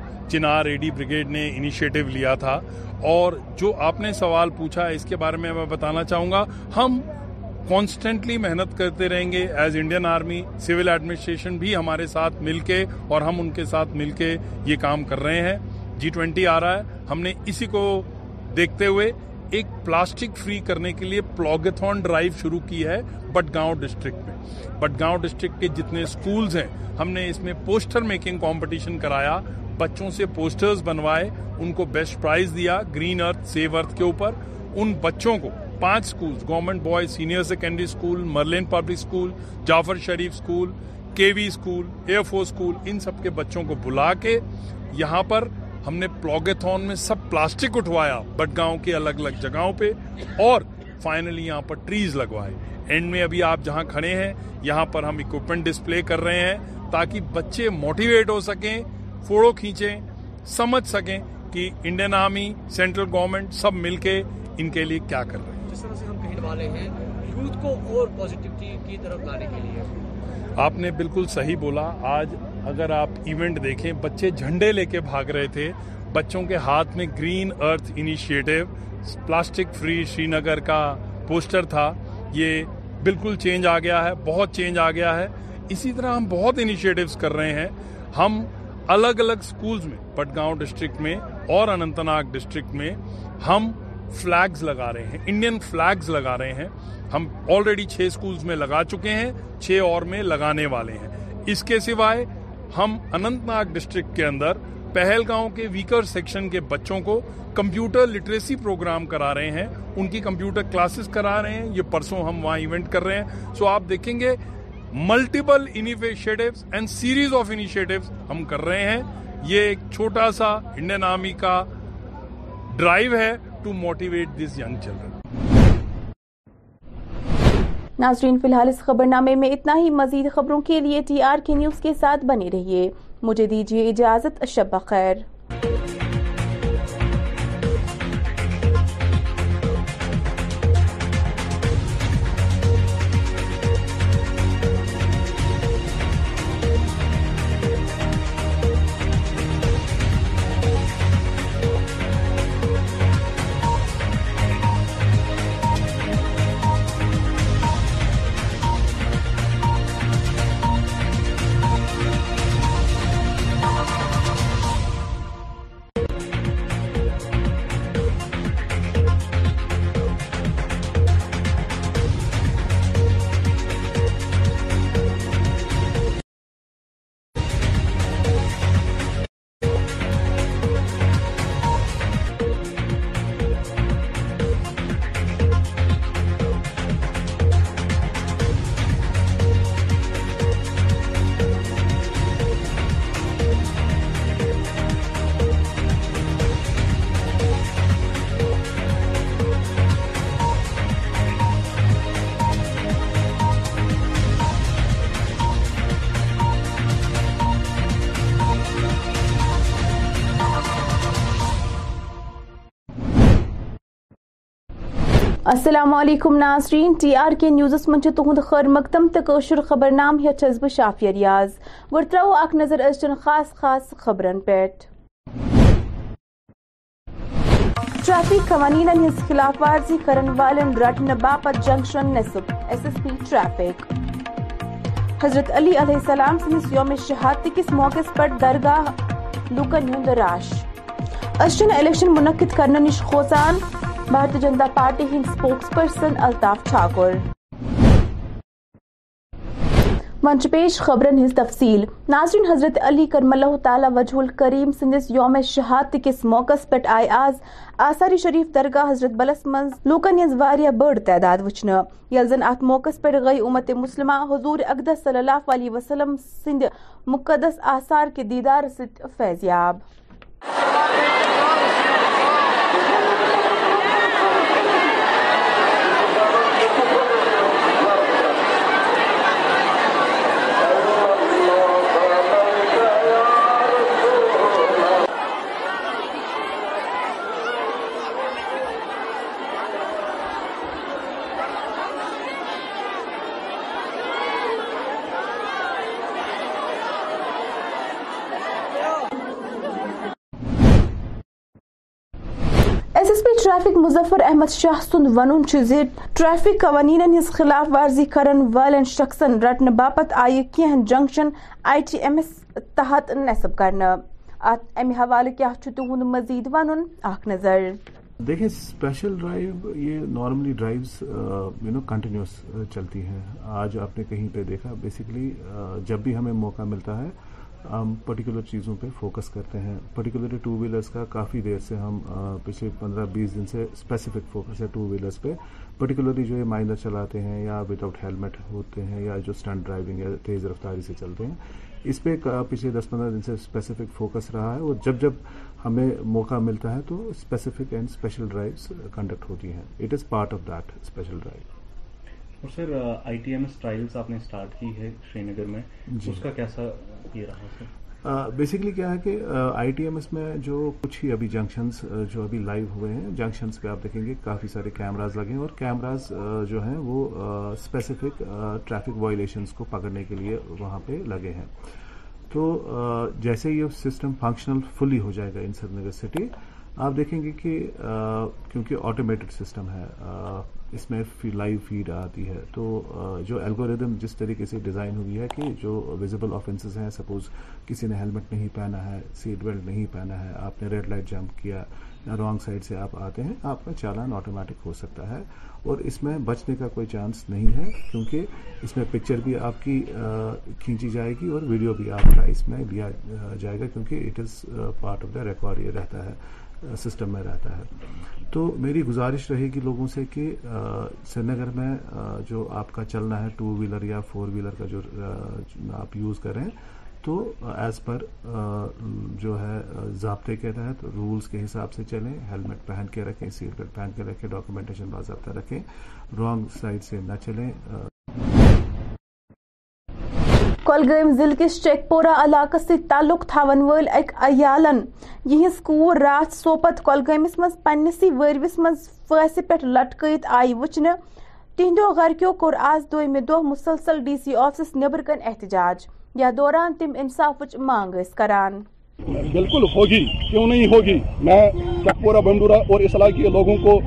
بریگیڈ نے انیشیٹو لیا تھا اور جو آپ نے سوال پوچھا اس کے بارے میں میں بتانا چاہوں گا ہم کانسٹنٹلی محنت کرتے رہیں گے as Indian army civil administration بھی ہمارے ساتھ مل کے اور ہم ان کے ساتھ مل کے یہ کام کر رہے ہیں جی ٹوینٹی آ رہا ہے ہم نے اسی کو دیکھتے ہوئے ایک پلاسٹک فری کرنے کے لیے پلوگتھون ڈرائیو شروع کی ہے بٹ گاؤں ڈسٹرکٹ میں بٹ گاؤں ڈسٹرکٹ کے جتنے سکولز ہیں ہم نے اس میں پوسٹر میکنگ کمپٹیشن کرایا بچوں سے پوسٹرز بنوائے ان کو بیسٹ پرائز دیا گرین ارتھ سیو ارتھ کے اوپر ان بچوں کو پانچ schools government boys senior secondary school Merlin public school Jafar Sharif school K V school air force school ان سب کے بچوں کو بلا کے یہاں پر ہم نے پلوگے تھون میں سب پلاسٹک اٹھوایا بٹ گاؤں کے الگ الگ جگہوں پہ اور فائنلی یہاں پر ٹریز لگوائے اینڈ میں ابھی آپ جہاں کھڑے ہیں یہاں پر ہم اکوپمنٹ ڈسپلے کر رہے ہیں تاکہ بچے موٹیویٹ ہو سکیں فوڑو کھینچیں سمجھ سکیں کہ انڈین آرمی سینٹرل گورنمنٹ سب مل کے ان کے لیے کیا کر رہے ہیں جس طرح سے ہم کہنے والے ہیں یوتھ کو اور پوزیٹیوٹی کی طرف لانے کے لیے آپ نے بالکل صحیح بولا آج اگر آپ ایونٹ دیکھیں بچے جھنڈے لے کے بھاگ رہے تھے بچوں کے ہاتھ میں green earth initiative plastic free Srinagar کا پوسٹر تھا یہ بالکل چینج آ گیا ہے بہت چینج آ گیا ہے اسی طرح ہم بہت انیشیٹوز کر رہے ہیں ہم الگ الگ سکولز میں پٹگاؤں ڈسٹرکٹ میں اور انتناگ ڈسٹرکٹ میں ہم فلیگز لگا رہے ہیں انڈین فلیگز لگا رہے ہیں ہم آلریڈی چھ سکولز میں لگا چکے ہیں چھ اور میں لگانے والے ہیں اس کے سوائے ہم انت ناگ ڈسٹرکٹ کے اندر پہل گاؤں کے ویکر سیکشن کے بچوں کو کمپیوٹر لٹریسی پروگرام کرا رہے ہیں ان کی کمپیوٹر کلاسز کرا رہے ہیں یہ پرسوں ہم وہاں ایونٹ کر رہے ہیں سو آپ دیکھیں گے multiple initiative and series of initiatives ہم کر رہے ہیں یہ ایک چھوٹا سا انڈین آرمی کا ڈرائیو ہے to motivate this young children
ناظرین فی الحال اس خبر نامے میں اتنا ہی مزید خبروں کے لیے ٹی آر کے نیوز کے ساتھ بنے رہیے مجھے دیجیے اجازت شب بخیر السلام علیکم ناظرین ٹی آر کے نیوزس من تہد خیر مقدم قشر خبر نام ہس بہ شافی ریاض ترو اخ نظر خاص خاص خبرن پہ ٹریفک قوانین ہز خلاف ورزی کرن والن رٹنے باپت جنکشن نصب ایس ایس پی ٹریفک حضرت علی علیہ السلام سندس یوم شہادت کس موقع پر درگاہ لکن الیکشن منعقد کرنے نش خوزان بھارتی جنتا پارٹی ہند سپوکس پرسن الطاف ٹھاکر ناظرین حضرت علی کرم اللہ تعالی وجہ الکریم سندس یوم شہادت کس موقع پہ آئے آز آثاری شریف درگاہ حضرت بلس من لوکن بڑ تعداد زن ات موقع پہ گئی امت مسلمہ حضور اقدر صلی اللہ علیہ وسلم سند مقدس آثار کے دیدار ست فیضیاب مز شاہ سند ون ٹریفک قوانین ہز خلاف ورزی کرن والن شخصن رٹنے باپت آئی کی junction I T M S تحت نصب کرنا ات امی حوالے کیا چھو تو ہون مزید ونن اخ نظر
دیکھیں سپیشل ڈرائیو یہ normally drives you know continuous چلتی ہیں آج آپ نے کہیں پہ دیکھا بیسیکلی جب بھی ہمیں موقع ملتا ہے ہم پرٹیکولر چیزوں پہ فوکس کرتے ہیں پرٹیکولرلی ٹو ویلرس کا کافی دیر سے ہم پچھلے پندرہ بیس دن سے اسپیسیفک فوکس ہے ٹو ویلرس پہ پرٹیکولرلی جو یہ مائنر چلاتے ہیں یا ود آؤٹ ہیلمٹ ہوتے ہیں یا جو اسٹنٹ ڈرائیونگ یا تیز رفتاری سے چلتے ہیں اس پہ پچھلے دس پندرہ دن سے اسپیسیفک فوکس رہا ہے اور جب جب ہمیں موقع ملتا ہے تو specific and special drives conduct ہوتی ہیں it is part of that special drive
اور sir I T M S trials آپ نے اسٹارٹ کی ہے شری نگر میں جی. اس کا کیسا یہ رہا سر
بیسکلی کیا ہے کہ آئی ٹی ایم ایس میں جو کچھ ہی ابھی جنکشنس جو ابھی لائیو ہوئے ہیں جنکشنس پہ آپ دیکھیں گے کافی سارے کیمراز لگے ہیں اور کیمراز جو ہیں وہ اسپیسیفک ٹریفک وائلیشنس کو پکڑنے کے لیے وہاں پہ لگے ہیں تو جیسے یہ سسٹم فنکشنل فلی ہو جائے گا ان سری نگر سٹی آپ دیکھیں گے کہ کیونکہ آٹومیٹڈ سسٹم ہے اس میں لائیو فیڈ آتی ہے تو جو الگوریدم جس طریقے سے ڈیزائن ہوئی ہے کہ جو ویزیبل آفینسز ہیں سپوز کسی نے ہیلمٹ نہیں پہنا ہے سیٹ بیلٹ نہیں پہنا ہے آپ نے ریڈ لائٹ جمپ کیا رانگ سائڈ سے آپ آتے ہیں آپ کا چالان آٹومیٹک ہو سکتا ہے اور اس میں بچنے کا کوئی چانس نہیں ہے کیونکہ اس میں پکچر بھی آپ کی کھینچی جائے گی اور ویڈیو بھی آپ کا اس میں لیا جائے گا کیونکہ it is part of the record یہ رہتا ہے سسٹم میں رہتا ہے تو میری گزارش رہے گی لوگوں سے کہ سری نگر میں جو آپ کا چلنا ہے ٹو ویلر یا فور ویلر کا جو آپ یوز کریں تو ایز پر جو ہے ضابطے کے تحت رولز کے حساب سے چلیں ہیلمٹ پہن کے رکھیں سیٹ بیلٹ پہن کے رکھیں ڈاکومنٹیشن باضابطہ رکھیں رانگ سائڈ سے نہ چلیں
کولگام ضلع کے چیک پورا علاقہ سے تعلق تھاون ول اک عیالن یہس کور رات سوپت کولگامس مز پنسی وروس مز پھاسہ پہ لٹکت آئی وچھنے تہندو گرکو کور آز دہ دہ مسلسل ڈی سی آفسس نبر کن احتجاج یا دوران تم انصافچ مانگ کران بالکل ہوگی کیوں نہیں ہوگی میں
چکپورہ بنڈورا اور اس علاقے کے لوگوں کو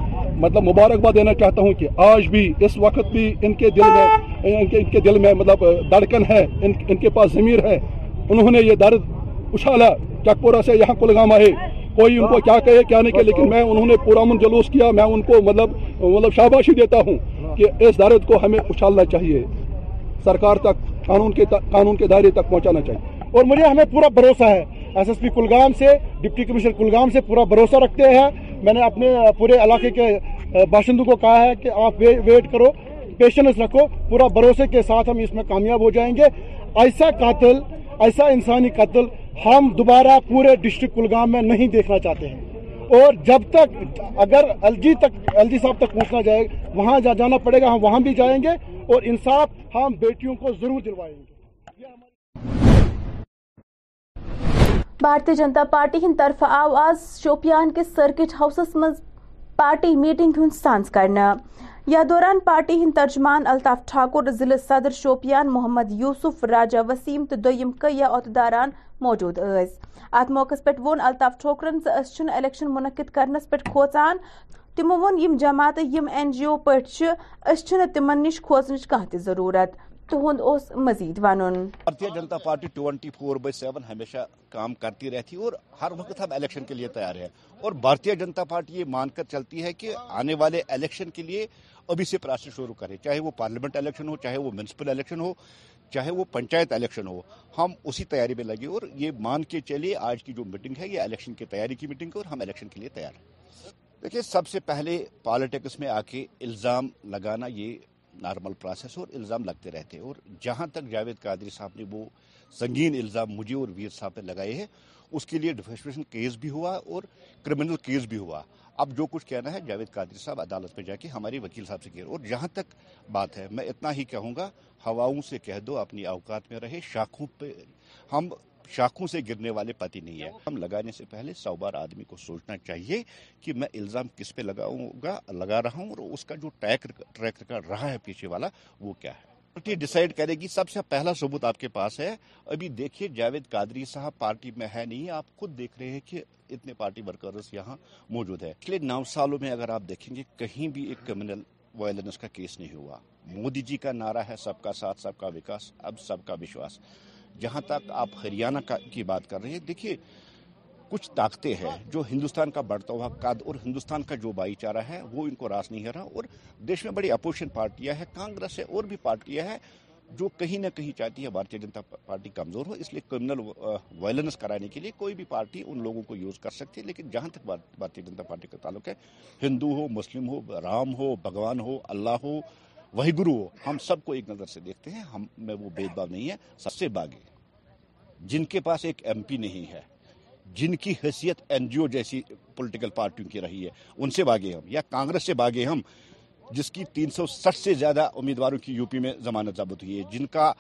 مطلب مبارکباد دینا چاہتا ہوں کہ آج بھی اس وقت بھی ان کے دل میں ان کے ان کے دل میں مطلب دڑکن ہے ان ان کے پاس ضمیر ہے انہوں نے یہ درد اچھالا چکپورہ سے یہاں کلگام آئے کوئی ان کو کیا کہے کیا نہیں کہے لیکن میں انہوں نے پورا من جلوس کیا میں ان کو مطلب مطلب شاباشی دیتا ہوں کہ اس درد کو ہمیں اچھالنا چاہیے سرکار تک قانون کے دائرے تک پہنچانا چاہیے اور مجھے ہمیں پورا بھروسہ ہے ایس ایس پی کلگام سے ڈپٹی کمشنر کلگام سے پورا بھروسہ رکھتے ہیں میں نے اپنے پورے علاقے کے باشندوں کو کہا ہے کہ آپ ویٹ کرو پیشنس رکھو پورا بھروسے کے ساتھ ہم اس میں کامیاب ہو جائیں گے ایسا قاتل ایسا انسانی قتل ہم دوبارہ پورے ڈسٹرکٹ کلگام میں نہیں دیکھنا چاہتے ہیں اور جب تک اگر ایل جی تک ایل جی صاحب تک پہنچنا جائے وہاں جا جانا پڑے گا ہم وہاں بھی جائیں گے اور انصاف ہم بیٹیوں کو ضرور دلوائیں گے
بھارتی جنتا پارٹی ہند طرف آو آز شوپیان کس سرکٹ ہاؤسس مز پارٹی میٹنگ ہند سانس کرنا یا دوران پارٹی ہند ترجمان الطاف ٹھاکر ضلع صدر شوپیان محمد یوسف راجہ وسیم تو دم کئی عہدیداران موجود ات موقع وون الطاف ٹھوکرن زن الیکشن منعقد کرنس پہ کھوچان تمو وون جماعت یم این جی او پہ تمن نش کھوچنچ كہن ضرورت اس
مزید Bharatiya Janata party twenty four by seven ہمیشہ کام کرتی رہتی اور ہر وقت ہم الیکشن کے لیے تیار ہے اور بھارتی جنتا پارٹی یہ مان کر چلتی ہے کہ آنے والے الیکشن کے لیے ابھی سے پروسیس شروع کرے چاہے وہ پارلیمنٹ الیکشن ہو چاہے وہ میونسپل الیکشن ہو چاہے وہ پنچایت الیکشن ہو ہم اسی تیاری میں لگے اور یہ مان کے چلیے آج کی جو میٹنگ ہے یہ الیکشن کی تیاری کی میٹنگ ہے اور ہم الیکشن کے لیے تیار ہیں دیکھیے سب سے پہلے پالیٹکس میں آ کے الزام لگانا یہ نارمل پروسیس اور الزام لگتے رہتے اور جہاں تک جاوید قادری صاحب نے وہ سنگین الزام مجھے اور ویر صاحب پہ لگائے ہیں اس کے لیے ڈیفیسپریشن کیس بھی ہوا اور کرمنل کیس بھی ہوا اب جو کچھ کہنا ہے جاوید قادری صاحب عدالت میں جا کے ہماری وکیل صاحب سے کہہ اور جہاں تک بات ہے میں اتنا ہی کہوں گا ہواؤں سے کہہ دو اپنی اوقات میں رہے شاخوں پہ ہم سے گرنے والے پتی نہیں ہے ہم لگانے سے پہلے سو بار آدمی کو سوچنا چاہیے کہ میں الزام کس پہ لگاؤں گا لگا رہا ہوں اور اس کا جو ٹریک کا رہا ہے پیچھے والا وہ کیا ہے پارٹی ڈیسائیڈ کرے گی سب سے پہلا ثبوت آپ کے پاس ہے ابھی دیکھئے جاوید قادری صاحب پارٹی میں ہے نہیں آپ خود دیکھ رہے ہیں کہ اتنے پارٹی ورکرز یہاں موجود ہے پچھلے نو سالوں میں اگر آپ دیکھیں گے کہیں بھی ایک کریمنل وائلنس کا کیس نہیں ہوا مودی جی کا نعرہ ہے سب کا ساتھ سب کا وکاس اب سب کا وشواس جہاں تک آپ ہریانہ کی بات کر رہے ہیں دیکھیے کچھ طاقتیں ہیں جو ہندوستان کا بڑھتا ہوا قد اور ہندوستان کا جو بھائی چارہ ہے وہ ان کو راس نہیں ہے رہا اور دیش میں بڑی اپوزیشن پارٹیاں ہیں ہے اور بھی پارٹیاں ہیں جو کہیں نہ کہیں چاہتی ہے بھارتی جنتا پارٹی کمزور ہو اس لیے کرمنل وائلنس کرانے کے لیے کوئی بھی پارٹی ان لوگوں کو یوز کر سکتی ہے لیکن جہاں تک بھارتی جنتا پارٹی کا تعلق ہے ہندو ہو مسلم ہو رام ہو بھگوان ہو اللہ ہو وہی گرو ہم سب کو ایک نظر سے دیکھتے ہیں ہم میں وہ نہیں ہے سب سے جن کے پاس ایک ایم پی نہیں ہے جن کی حیثیت این جی او جیسی پولیٹیکل پارٹیوں کی رہی ہے ان سے باغے ہم یا کانگریس سے باغے ہم جس کی تین سو سٹھ سے زیادہ امیدواروں کی یو پی میں ضمانت ضابط ہوئی ہے جن کا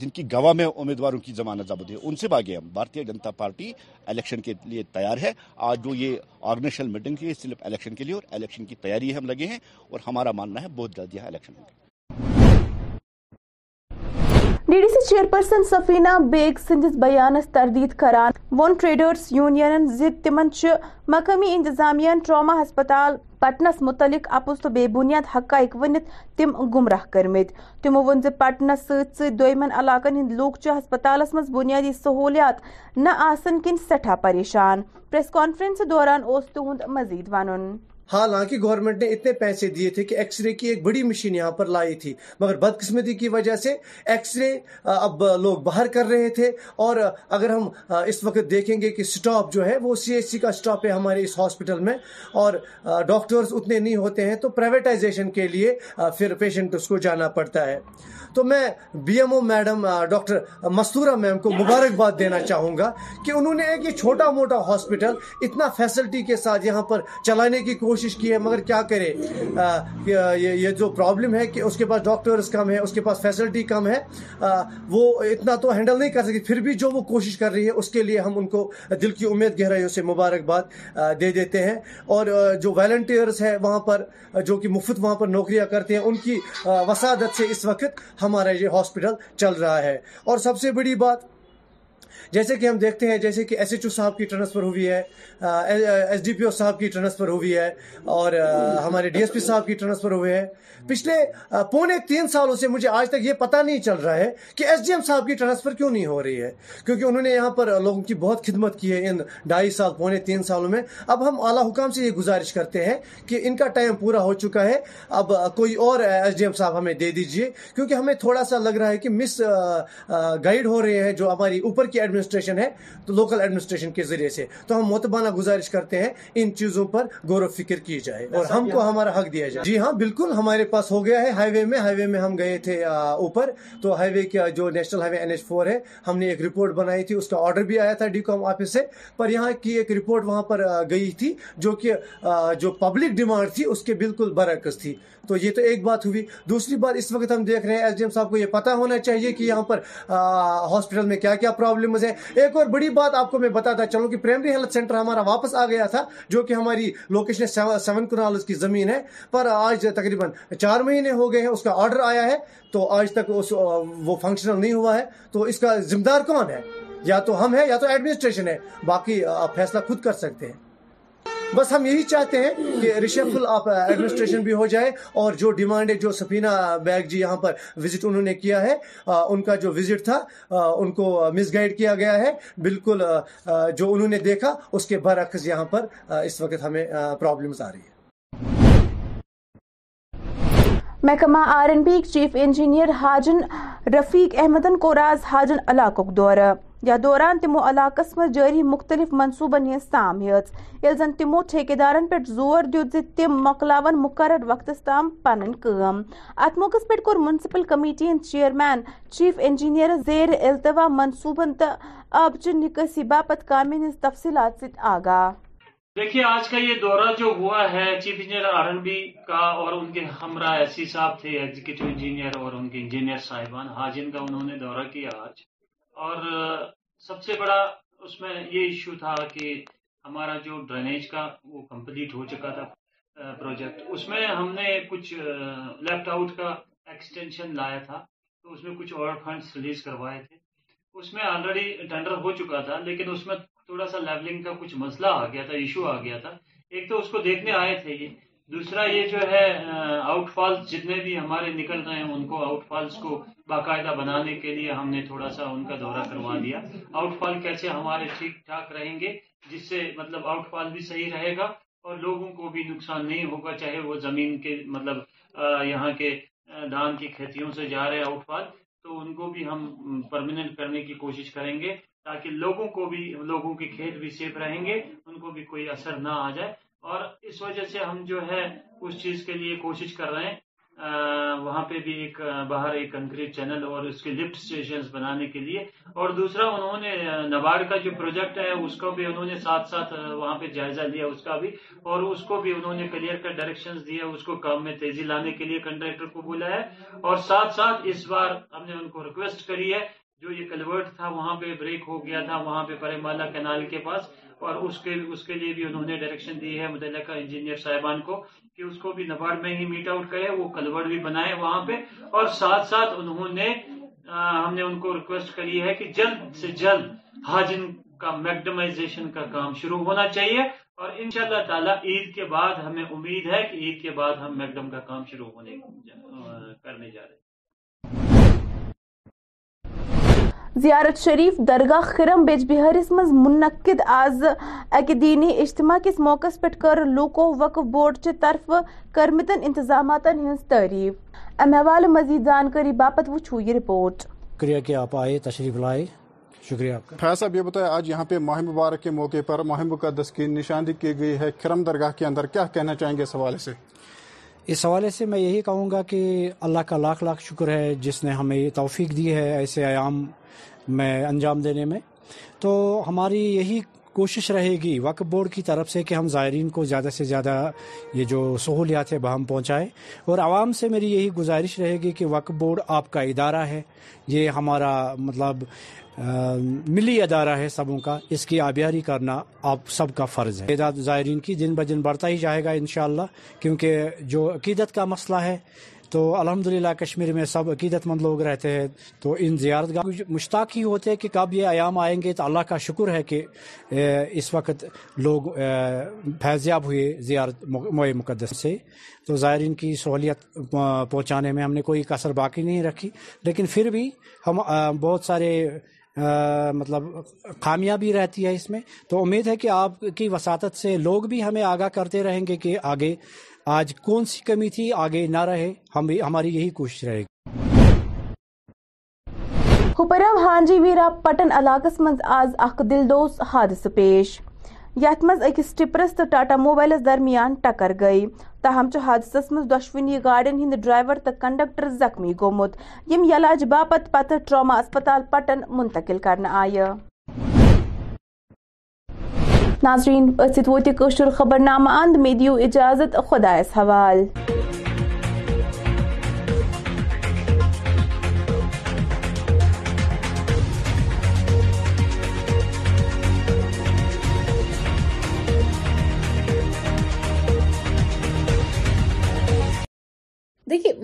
جن کی گواہ میں امیدواروں کی ضمانت ضابط ہے ان سے بھی ہم بھارتی جنتا پارٹی الیکشن کے لیے تیار ہے آج جو یہ آرگنیشنل میٹنگ ہے صرف الیکشن کے لیے اور الیکشن کی تیاری ہم لگے ہیں اور ہمارا ماننا ہے بہت جلد یہاں الیکشن گے
D D C chairperson Safina Baig سندس بیانس تردید کران وون ٹریڈرس یونین مقامی انتظامیہ ٹراما ہسپتال پٹنس متعلق آپز تو بے بنیاد حقائق ورنت تم گمراہ کرمت تمو وٹنس ست سین علاقن ہند لوگ ہسپتال مز بنیادی سہولیات آسن کن سا پریشان پریس کانفرینس دوران اوس اس مزید ون
حالانکہ گورنمنٹ نے اتنے پیسے دیے تھے کہ ایکس رے کی ایک بڑی مشین یہاں پر لائی تھی مگر بدقسمتی کی وجہ سے ایکس رے اب لوگ باہر کر رہے تھے اور اگر ہم اس وقت دیکھیں گے کہ سٹاپ جو ہے وہ سی ایچ سی کا سٹاپ ہے ہمارے اس ہاسپٹل میں اور ڈاکٹرز اتنے نہیں ہوتے ہیں تو پرائیویٹائزیشن کے لیے پھر پیشنٹ اس کو جانا پڑتا ہے تو میں B M O madam doctor Mastoora ma'am کو مبارکباد دینا چاہوں گا کہ انہوں نے ایک یہ چھوٹا موٹا ہاسپٹل اتنا فیسلٹی کے ساتھ یہاں پر چلانے کی کوشش کی ہے مگر کیا کرے یہ جو پرابلم ہے کہ اس کے پاس ڈاکٹرز کم ہے اس کے پاس فیسلٹی کم ہے وہ اتنا تو ہینڈل نہیں کر سکتی پھر بھی جو وہ کوشش کر رہی ہے اس کے لیے ہم ان کو دل کی امید گہرائیوں سے مبارکباد دے دیتے ہیں اور جو والنٹئرس ہیں وہاں پر جو کہ مفت وہاں پر نوکریاں کرتے ہیں ان کی وسادت سے اس وقت ہم ہمارا یہ ہاسپٹل چل رہا ہے اور سب سے بڑی بات جیسے کہ ہم دیکھتے ہیں جیسے کہ ایس ایچ او صاحب کی ٹرانسفر ہوئی ہے ایس ڈی پی او صاحب کی ٹرانسفر ہوئی ہے اور ہمارے ڈی ایس پی صاحب کی ٹرانسفر پچھلے پونے تین سالوں سے مجھے آج تک یہ پتہ نہیں چل رہا ہے کہ ایس ڈی ایم صاحب کی ٹرانسفر کیوں نہیں ہو رہی ہے کیونکہ انہوں نے یہاں پر لوگوں کی بہت خدمت کی ہے ان ڈھائی سال پونے تین سالوں میں اب ہم اعلیٰ حکام سے یہ گزارش کرتے ہیں کہ ان کا ٹائم پورا ہو چکا ہے اب کوئی اور ایس ڈی ایم صاحب ہمیں دے دیجیے کیونکہ ہمیں تھوڑا سا لگ رہا ہے کہ مس گائیڈ ہو رہے ہیں جو ہماری اوپر کی ایڈمنٹ ایڈمنسٹریشن ہے تو لوکل ایڈمنسٹریشن کے ذریعے سے تو ہم متبانہ گزارش کرتے ہیں ان چیزوں پر غور و فکر کی جائے اور ہم کو ہمارا حق دیا جائے جی ہاں بالکل ہمارے پاس ہو گیا ہے ہائی ہائی وے وے میں میں ہم گئے تھے اوپر تو ہائی وے کا جو national highway N H four ہے ہم نے ایک رپورٹ بنائی تھی اس کا آرڈر بھی آیا تھا ڈی کام آفس سے پر یہاں کی ایک رپورٹ وہاں پر گئی تھی جو کہ جو پبلک ڈیمانڈ تھی اس کے بالکل برعکس تھی تو یہ تو ایک بات ہوئی دوسری بات اس وقت ہم دیکھ رہے ہیں ایس ڈی ایم صاحب کو یہ پتا ہونا چاہیے کہ یہاں پر ہاسپٹل میں کیا کیا پرابلمز ہیں ایک اور بڑی بات آپ کو میں بتاتا چلوں کہ پرائمری ہیلتھ سینٹر ہمارا واپس آ گیا تھا جو کہ ہماری لوکیشن سیون کنالز کی زمین ہے پر آج تقریباً چار مہینے ہو گئے ہیں اس کا آرڈر آیا ہے تو آج تک وہ فنکشنل نہیں ہوا ہے تو اس کا ذمہ دار کون ہے یا تو ہم ہے یا تو ایڈمنسٹریشن ہے باقی آپ فیصلہ خود کر سکتے ہیں بس ہم یہی چاہتے ہیں کہ ایڈمنسٹریشن بھی ہو جائے اور جو ڈیمانڈ ہے جو سفینہ بیگ جی یہاں پر وزٹ انہوں نے کیا ہے ان کا جو وزٹ تھا ان کو مس گائڈ کیا گیا ہے بالکل جو انہوں نے دیکھا اس کے برعکس یہاں پر اس وقت ہمیں پرابلمز آ رہی ہے
محکمہ R N B chief engineer Hajin Rafiq احمدن کو راز حاجن علاقوں دورہ یا دوران تمو علاقس مز جاری مختلف منصوبن ہز تام ہیز یل زن تمو دارن پہ زور دیت زی تم مکلاون مقرر وقت تام پنن کم ات موقع پہ کور منسپل کمیٹی ہند چیئرمین چیف انجینئر زیر التوا منصوبن تو آبچہ نکاسی باپت کامن ہز تفصیلات ست آگاہ
دیکھیے آج کا یہ دورہ جو ہوا ہے chief engineer R N B کا اور ان کے ہمراہ ایسی صاحب تھے ایگزیکٹو انجینئر اور ان کے انجینئر صاحبان حاجن کا انہوں نے دورہ کیا آج اور سب سے بڑا اس میں یہ ایشو تھا کہ ہمارا جو ڈرینیج کا وہ کمپلیٹ ہو چکا تھا پروجیکٹ اس میں ہم نے کچھ لیفٹ آؤٹ کا ایکسٹینشن لایا تھا تو اس میں کچھ اور ریلیز کروائے تھے اس میں آلریڈی ٹینڈر ہو چکا تھا لیکن اس میں تھوڑا سا لیولنگ کا کچھ مسئلہ آ گیا تھا ایشو آ گیا تھا ایک تو اس کو دیکھنے آئے تھے یہ دوسرا یہ جو ہے آؤٹ فالس جتنے بھی ہمارے نکل گئے ان کو آؤٹ فالس کو باقاعدہ بنانے کے لیے ہم نے تھوڑا سا ان کا دورہ کروا دیا آؤٹ فال کیسے ہمارے ٹھیک ٹھاک رہیں گے جس سے مطلب آؤٹ فال بھی صحیح رہے گا اور لوگوں کو بھی نقصان نہیں ہوگا چاہے وہ زمین کے مطلب یہاں کے دان کی کھیتیوں سے جا رہے آؤٹ فال تو ان کو بھی ہم پرمانٹ کرنے کی کوشش کریں گے تاکہ لوگوں کو بھی لوگوں کے کھیت بھی سیف رہیں گے ان کو بھی کوئی اثر نہ آ جائے اور اس وجہ سے ہم جو ہے اس چیز کے لیے کوشش کر رہے ہیں وہاں پہ بھی ایک باہر ایک کنکریٹ چینل اور اس کے لفٹ سٹیشنز بنانے کے لیے اور دوسرا انہوں نے نبار کا جو پروجیکٹ ہے اس کو بھی انہوں نے ساتھ ساتھ وہاں پہ جائزہ لیا اس کا بھی اور اس کو بھی انہوں نے کلیئر کا ڈائریکشنز دیا اس کو کام میں تیزی لانے کے لیے کنٹریکٹر کو بولا ہے اور ساتھ ساتھ اس بار ہم نے ان کو ریکویسٹ کری ہے جو یہ کلورٹ تھا وہاں پہ بریک ہو گیا تھا وہاں پہ پرمالا کینال کے پاس اور اس کے لیے بھی انہوں نے ڈائریکشن دی ہے متعلقہ انجینئر صاحبان کو کہ اس کو بھی نباڈ میں ہی میٹ آؤٹ کرے وہ کلور بھی بنائے وہاں پہ اور ساتھ ساتھ انہوں نے ہم نے ان کو ریکویسٹ کری ہے کہ جلد سے جلد حاجن کا میکڈمائزیشن کا کام شروع ہونا چاہیے اور ان شاء اللہ تعالیٰ عید کے بعد ہمیں امید ہے کہ عید کے بعد ہم میکڈم کا کام شروع ہونے کرنے جا رہے
زیارت شریف درگاہ خرم بیج بہارس من منعقد آج دینی اجتماع کس موقع پہ کر لوکو وقف بورڈ چہ طرف کرمتن انتظامات تعریف جانکاری وچھو
یہ رپورٹ
یہاں پہ مہم مبارک کے موقع پر مہم کے اندر کیا کہنا چاہیں گے اس حوالے سے
اس حوالے سے میں یہی کہوں گا کہ اللہ کا لاکھ لاکھ شکر ہے جس نے ہمیں یہ توفیق دی ہے ایسے عیام میں انجام دینے میں تو ہماری یہی کوشش رہے گی وقف بورڈ کی طرف سے کہ ہم زائرین کو زیادہ سے زیادہ یہ جو سہولیات ہے بہم پہنچائیں اور عوام سے میری یہی گزارش رہے گی کہ وقف بورڈ آپ کا ادارہ ہے یہ ہمارا مطلب ملی ادارہ ہے سبوں کا اس کی آبیاری کرنا آپ سب کا فرض ہے زائرین کی دن بہ دن بڑھتا ہی جائے گا انشاءاللہ کیونکہ جو عقیدت کا مسئلہ ہے تو الحمد للہ کشمیر میں سب عقیدت مند لوگ رہتے ہیں تو ان زیارت گاہ مشتاق ہی ہوتے ہیں کہ کب یہ عیام آئیں گے تو اللہ کا شکر ہے کہ اس وقت لوگ فیض یاب ہوئے زیارت موئے مقدس سے تو زائرین کی سہولیت پہنچانے میں ہم نے کوئی کثر باقی نہیں رکھی لیکن پھر بھی ہم بہت سارے مطلب خامیاں بھی رہتی ہے اس میں تو امید ہے کہ آپ کی وساطت سے لوگ بھی ہمیں آگاہ کرتے رہیں گے کہ آگے آج کون سی کمی تھی آگے نہ رہے ہماری یہی کوشش رہے
ہانجی ویرا پٹن علاقس من آز اخ دلدوس حادثہ پیش اکس ٹپرس تو ٹاٹا موبائلس درمیان ٹکر گئی تاہم چو حصہ مز دشونی گاڑین ہند ڈرائیور تو کنڈکٹر زخمی گومت یم یلاج باپت پتہ ٹراما اسپتال پٹن منتقل کرنا آئے ناظرین ناظت خبر نامہ اند ميں دیو اجازت خدائس حوال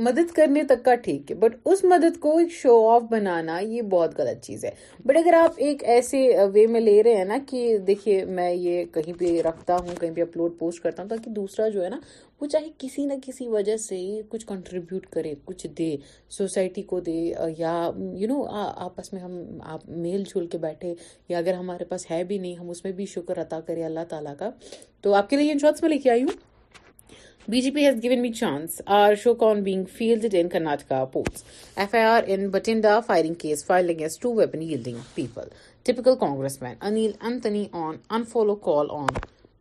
مدد کرنے تک کا ٹھیک ہے بٹ اس مدد کو ایک شو آف بنانا یہ بہت غلط چیز ہے بٹ اگر آپ ایک ایسے وے uh, میں لے رہے ہیں نا کہ دیکھیے میں یہ کہیں پہ رکھتا ہوں کہیں پہ اپلوڈ پوسٹ کرتا ہوں تاکہ دوسرا جو ہے نا وہ چاہے کسی نہ کسی وجہ سے کچھ کنٹریبیوٹ کرے کچھ دے سوسائٹی کو دے uh, یا یو نو آپس میں ہم آپ میل جھول کے بیٹھے یا اگر ہمارے پاس ہے بھی نہیں ہم اس میں بھی شکر عطا کریں اللہ تعالیٰ کا تو آپ کے لیے آئی ہوں BJP has given me chance. Are Shokon being fielded in Karnataka ports? FIR in Batinda firing case filed against two weapon-yielding people. Typical Congressman Anil Antony on unfollow call on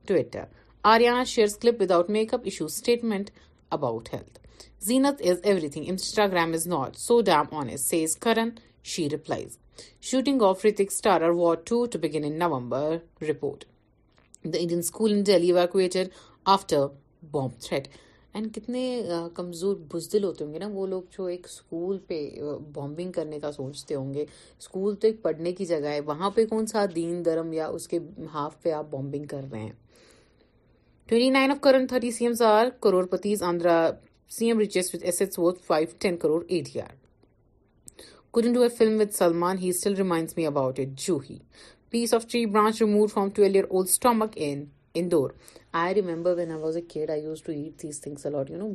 Twitter. Ariana shares clip without makeup issues statement about health. Zenith is everything. Instagram is not. So damn honest, says Karan. She replies. Shooting off Hrithik starrer War 2 to begin in November. Report. The Indian school in Delhi evacuated after bomb threat and کتنے کمزور بزدل ہوتے ہوں گے نا وہ لوگ جو ایک اسکول پہ بامبنگ کرنے کا سوچتے ہوں گے اسکول تو ایک پڑھنے کی جگہ ہے وہاں پہ کون سا دین درم یا اس کے ہاف پہ آپ بامبنگ کر رہے ہیں twenty nine of current thirty C Ms are crorepatis Andhra C M reaches with assets worth five ten crore A D R couldn't do a film with Salman, he still reminds me about it. He Piece of tree branch removed from 12 year old stomach in Indore. I remember when I was a kid I used to eat these things a lot you know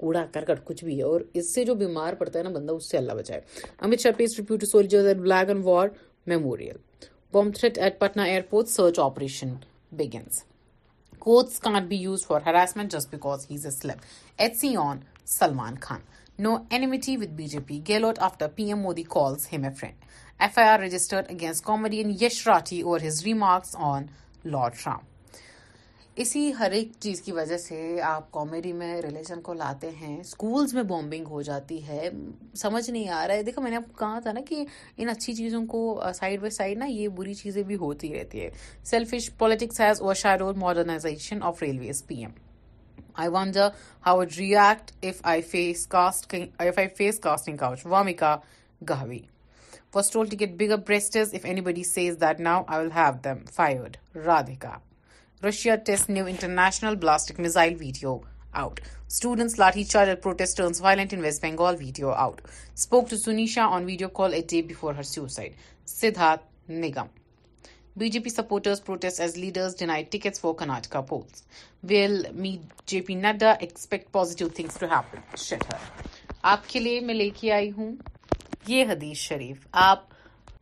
کوڑا کرکٹ کچھ بھی ہے اور اس سے جو بیمار پڑتا ہے نا بندہ اس سے اللہ بچائے Amit Shah pays tribute soldiers at black and war memorial bomb threat at Patna airport search operation begins courts can't be use for harassment just because he is a slip at sea on Salman Khan no enmity with B J P Gehlot after P M Modi calls him a friend F I R registered against comedian Yash Rathi اور his remarks on lord Trump اسی ہر ایک چیز کی وجہ سے آپ کامیڈی میں ریلیشن کو لاتے ہیں سکولز میں بومبنگ ہو جاتی ہے سمجھ نہیں آ رہا ہے دیکھو میں نے آپ کو کہا تھا نا کہ ان اچھی چیزوں کو سائڈ بائی سائڈ نا یہ بری چیزیں بھی ہوتی رہتی ہے سیلفش پالیٹکس ہیز اور شا modernisation of railways P M I wanna how would react if I face cost if I face casting کامیکا گہوی first all tug to get if anybody says that now I will have have them. Fired. Radhika. Russia tests new international ballistic missile video out. Students lathi charge at protest turns violent in West Bengal video out. Spoke to Sunisha on video call a day before her suicide. Siddharth Nigam. BJP supporters protest as leaders deny tickets for Karnataka polls. Will meet JP Nadda expect positive things to happen? Shit her. آپ کے لیے میں لے کے آئی ہوں یہ حدیث شریف آپ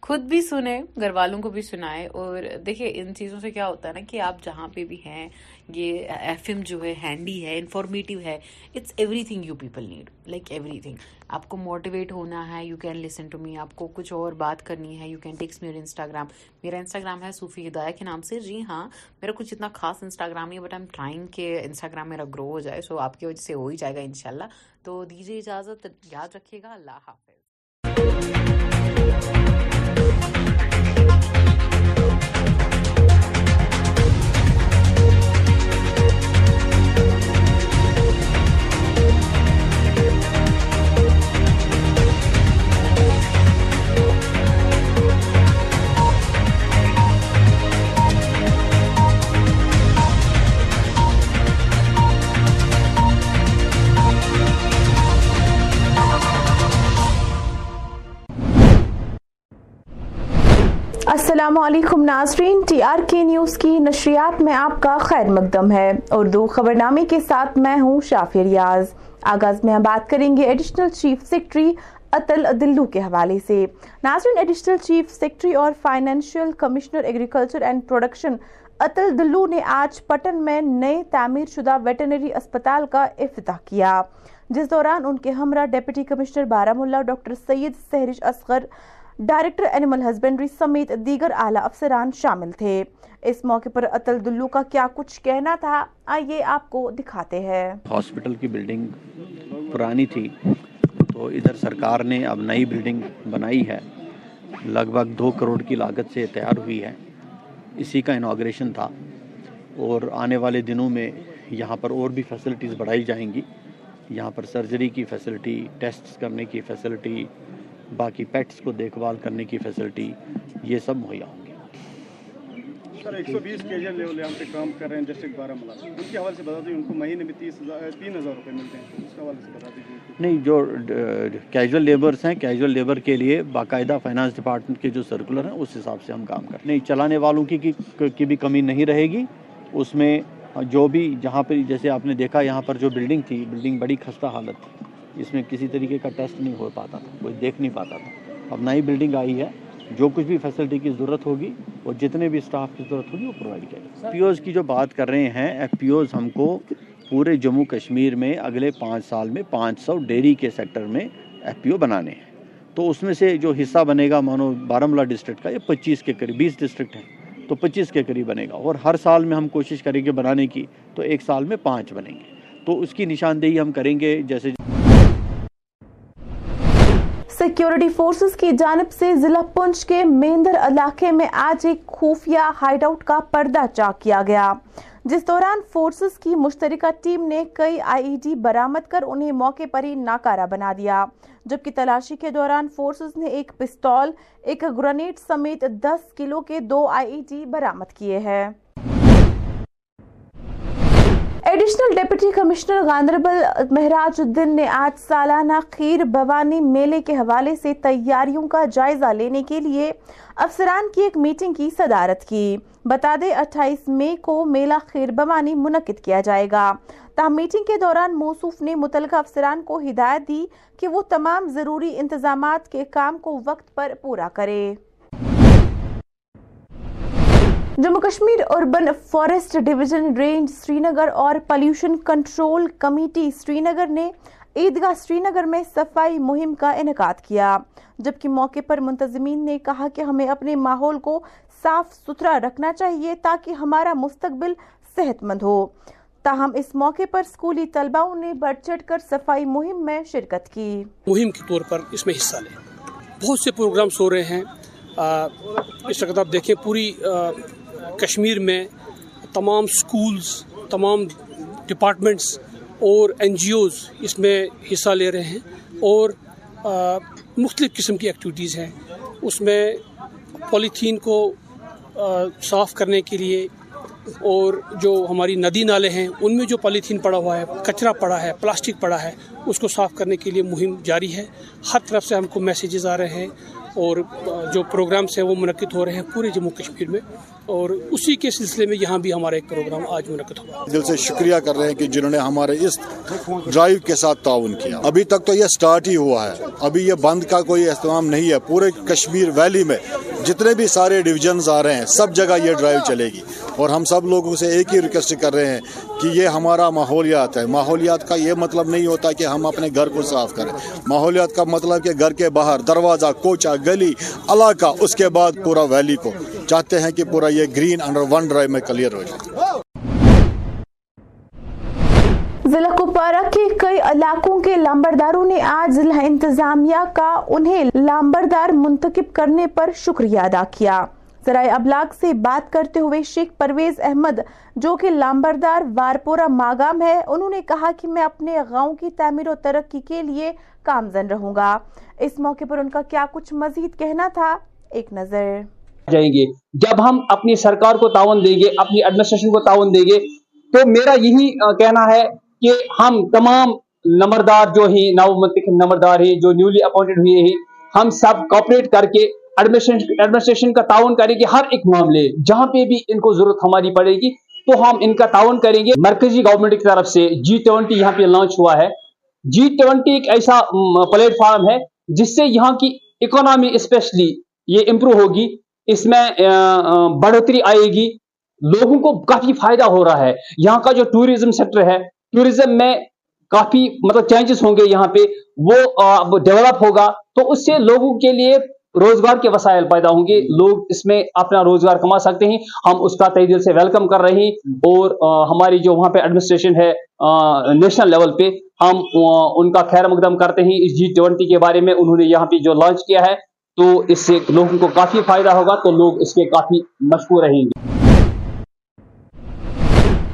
خود بھی سنیں گھر والوں کو بھی سنائیں اور دیکھیں ان چیزوں سے کیا ہوتا ہے نا کہ آپ جہاں پہ بھی ہیں یہ ایف ایم جو ہے ہینڈی ہے انفارمیٹیو ہے it's everything you people need like everything آپ کو موٹیویٹ ہونا ہے you can listen to me آپ کو کچھ اور بات کرنی ہے you can text mayor Instagram میرا انسٹاگرام ہے صوفی ہدایہ کے نام سے جی ہاں میرا کچھ اتنا خاص انسٹاگرام ہی ہے بٹ ایم ٹرائنگ کہ انسٹاگرام میرا گرو ہو جائے سو آپ کی وجہ سے ہو ہی جائے گا ان شاء اللہ تو دیجیے اجازت یاد رکھیے گا اللہ حافظ Thank you.
السلام علیکم ناظرین ٹی آر کے نیوز کی نشریات میں آپ کا خیر مقدم ہے اردو خبر نامے کے ساتھ میں ہوں شافی ریاض آغاز میں ہم بات کریں گے ایڈیشنل چیف سیکٹری اتل کے حوالے سے ناظرین ایڈیشنل چیف سیکٹری اور financial commissioner agriculture and production اتل دلو نے آج پٹن میں نئے تعمیر شدہ ویٹنری اسپتال کا افتتاح کیا جس دوران ان کے ہمراہ deputy commissioner Baramulla doctor Syed Sehrish Asghar director animal husbandry سمیت دیگر اعلی افسران شامل تھے اس موقع پر اتل دلو کا کیا کچھ کہنا تھا آئیے آپ
کو دکھاتے ہیں ہاسپٹل کی بلڈنگ پرانی تھی تو ادھر سرکار نے اب نئی بلڈنگ بنائی ہے لگ بھگ دو کروڑ کی لاگت سے تیار ہوئی ہے اسی کا انوگریشن تھا اور آنے والے دنوں میں یہاں پر اور بھی فیسلٹیز بڑھائی جائیں گی یہاں پر سرجری کی فیسلٹی ٹیسٹ کرنے کی فیسلٹی باقی پیٹس کو دیکھ بھال کرنے کی فیسلٹی یہ سب مہیا ہوں گی جی نہیں جو کیجول لیبرز ہیں کیجول لیبر کے لیے باقاعدہ فائنانس ڈپارٹمنٹ کے جو سرکولر ہیں اس حساب سے ہم کام کریں چلانے والوں کی بھی کمی نہیں رہے گی اس میں جو بھی جہاں پہ جیسے آپ نے دیکھا یہاں پر جو بلڈنگ تھی بلڈنگ بڑی خستہ حالت تھی اس میں کسی طریقے کا ٹیسٹ نہیں ہو پاتا تھا کوئی دیکھ نہیں پاتا تھا اب نئی بلڈنگ آئی ہے جو کچھ بھی فیسلٹی کی ضرورت ہوگی اور جتنے بھی اسٹاف کی ضرورت ہوگی وہ پرووائڈ کیا جائے ایف پی اوز کی جو بات کر رہے ہیں ایف پی اوز ہم کو پورے جموں کشمیر میں اگلے پانچ سال میں پانچ سو ڈیری کے سیکٹر میں ایف پی او بنانے ہیں تو اس میں سے جو حصہ بنے گا مانو بارہمولہ ڈسٹرکٹ کا یہ پچیس کے قریب بیس ڈسٹرکٹ ہیں تو پچیس کے قریب بنے گا اور ہر سال میں ہم کوشش کریں گے بنانے کی تو ایک سال میں پانچ بنیں گے تو اس کی نشاندہی ہم کریں گے جیسے
سیکیورٹی فورسز کی جانب سے ضلع پنچ کے میندر علاقے میں آج ایک خفیہ ہائیڈ آؤٹ کا پردہ چاک کیا گیا جس دوران فورسز کی مشترکہ ٹیم نے کئی آئی ای e ڈی برامت کر انہیں موقع پر ہی ناکارہ بنا دیا جبکہ تلاشی کے دوران فورسز نے ایک پسٹول ایک گرینیڈ سمیت دس کلو کے دو آئی ای e ڈی برامت کیے ہیں additional deputy commissioner Ganderbal Mehraj الدین نے آج سالانہ خیر میلے کے حوالے سے تیاریوں کا جائزہ لینے کے لیے افسران کی ایک میٹنگ کی صدارت کی بتا دے اٹھائیس مئی کو میلہ خیر بھوانی منعقد کیا جائے گا تاہم میٹنگ کے دوران موصوف نے متعلقہ افسران کو ہدایت دی کہ وہ تمام ضروری انتظامات کے کام کو وقت پر پورا کرے Jammu Kashmir urban forest division range Srinagar اور pollution control committee Srinagar نے عیدگاہ سری نگر میں صفائی مہم کا انعقاد کیا جبکہ موقع پر منتظمین نے کہا کہ ہمیں اپنے ماحول کو صاف ستھرا رکھنا چاہیے تاکہ ہمارا مستقبل صحت مند ہو تاہم اس موقع پر اسکولی طلباؤں نے بڑھ چڑھ کر صفائی مہم میں شرکت کی
مہم کے طور پر اس میں حصہ لیں بہت سے رہے ہیں اس وقت آپ دیکھیں پوری کشمیر میں تمام سکولز تمام ڈپارٹمنٹس اور این جی اوز اس میں حصہ لے رہے ہیں اور مختلف قسم کی ایکٹیویٹیز ہیں اس میں پولیتھین کو صاف کرنے کے لیے اور جو ہماری ندی نالے ہیں ان میں جو پولیتھین پڑا ہوا ہے کچرا پڑا ہے پلاسٹک پڑا ہے اس کو صاف کرنے کے لیے مہم جاری ہے ہر طرف سے ہم کو میسیجز آ رہے ہیں اور جو پروگرامس ہیں وہ منعقد ہو رہے ہیں پورے جموں کشمیر میں اور اسی کے سلسلے میں یہاں بھی ہمارا ایک پروگرام آج منعقد ہوا
ہے دل سے شکریہ کر رہے ہیں کہ جنہوں نے ہمارے اس ڈرائیو کے ساتھ تعاون کیا ابھی تک تو یہ سٹارٹ ہی ہوا ہے ابھی یہ بند کا کوئی اہتمام نہیں ہے پورے کشمیر ویلی میں جتنے بھی سارے ڈویژنس آ رہے ہیں سب جگہ یہ ڈرائیو چلے گی اور ہم سب لوگوں سے ایک ہی ریکویسٹ کر رہے ہیں کہ یہ ہمارا ماحولیات ہے ماحولیات کا یہ مطلب نہیں ہوتا کہ ہم اپنے گھر کو صاف کریں ماحولیات کا مطلب کہ گھر کے باہر دروازہ کوچا گلی علاقہ اس کے بعد پورا ویلی کو چاہتے ہیں کہ پورا یہ گرین انڈر ون میں کلیئر ہو جائے
ضلع کپوارہ کے کئی علاقوں کے لامبرداروں نے آج ضلع انتظامیہ کا انہیں لامبردار منتخب کرنے پر شکریہ ادا کیا ذرائع ابلاغ سے بات کرتے ہوئے شیخ پرویز احمد جو کہ لامبردار وارپورا ماگام ہے انہوں نے کہا کہ میں اپنے گاؤں کی تعمیر و ترقی کے لیے کامزن رہوں گا اس موقع پر ان کا کیا کچھ مزید کہنا تھا ایک نظر
جائیں گے جب ہم اپنی سرکار کو تعاون دیں گے اپنی ایڈمنسٹریشن کو تعاون دیں گے تو میرا یہی کہنا ہے کہ ہم تمام نمبردار جو ہی نو منتخب نمبردار ہیں جو نیولی اپوائنٹڈ ہوئے ہیں ہم سب کوپریٹ کر کے ایڈمنسٹریشن کا تعاون کریں گے ہر ایک معاملے جہاں پہ بھی ان کو ضرورت ہماری پڑے گی تو ہم ان کا تعاون کریں گے مرکزی گورنمنٹ کی طرف سے جی ٹوینٹی یہاں پہ لانچ ہوا ہے جی ٹوینٹی ایک ایسا پلیٹ فارم ہے جس سے یہاں کی اکانومی اسپیشلی یہ امپروو ہوگی اس میں بڑھوتری آئے گی لوگوں کو کافی فائدہ ہو رہا ہے یہاں کا جو ٹوریزم سیکٹر ہے ٹوریزم میں کافی مطلب چینجز ہوں گے یہاں پہ وہ ڈیولپ ہوگا تو اس سے لوگوں کے لیے روزگار کے وسائل پیدا ہوں گے لوگ اس میں اپنا روزگار کما سکتے ہیں ہم اس کا تہ دل سے ویلکم کر رہے ہیں اور ہماری جو وہاں پہ ایڈمنسٹریشن ہے نیشنل لیول پہ ہم ان کا خیر مقدم کرتے ہیں اس جی ٹوینٹی کے بارے میں انہوں نے یہاں پہ جو لانچ کیا ہے تو اس سے لوگوں کو کافی فائدہ ہوگا تو لوگ اس کے کافی مشکور رہیں گے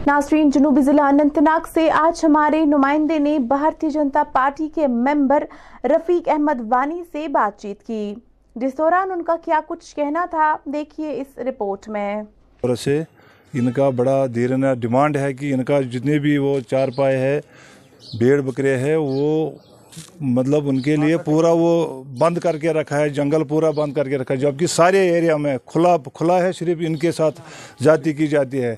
ناظرین جنوبی ضلع اننت ناگ سے آج ہمارے نمائندے نے بھارتی جنتا پارٹی کے ممبر رفیق احمد وانی سے بات چیت کی جس دوران ان کا کیا کچھ کہنا تھا دیکھیے اس رپورٹ میں
ان کا بڑا دیرنا ڈیمانڈ ہے کہ ان کا جتنے بھی وہ چار پائے ہے بیڑ بکرے ہے وہ مطلب ان کے لیے پورا وہ بند کر کے رکھا ہے جنگل پورا بند کر کے رکھا ہے جبکہ سارے ایریا میں کھلا کھلا ہے صرف ان کے ساتھ جاتی کی جاتی ہے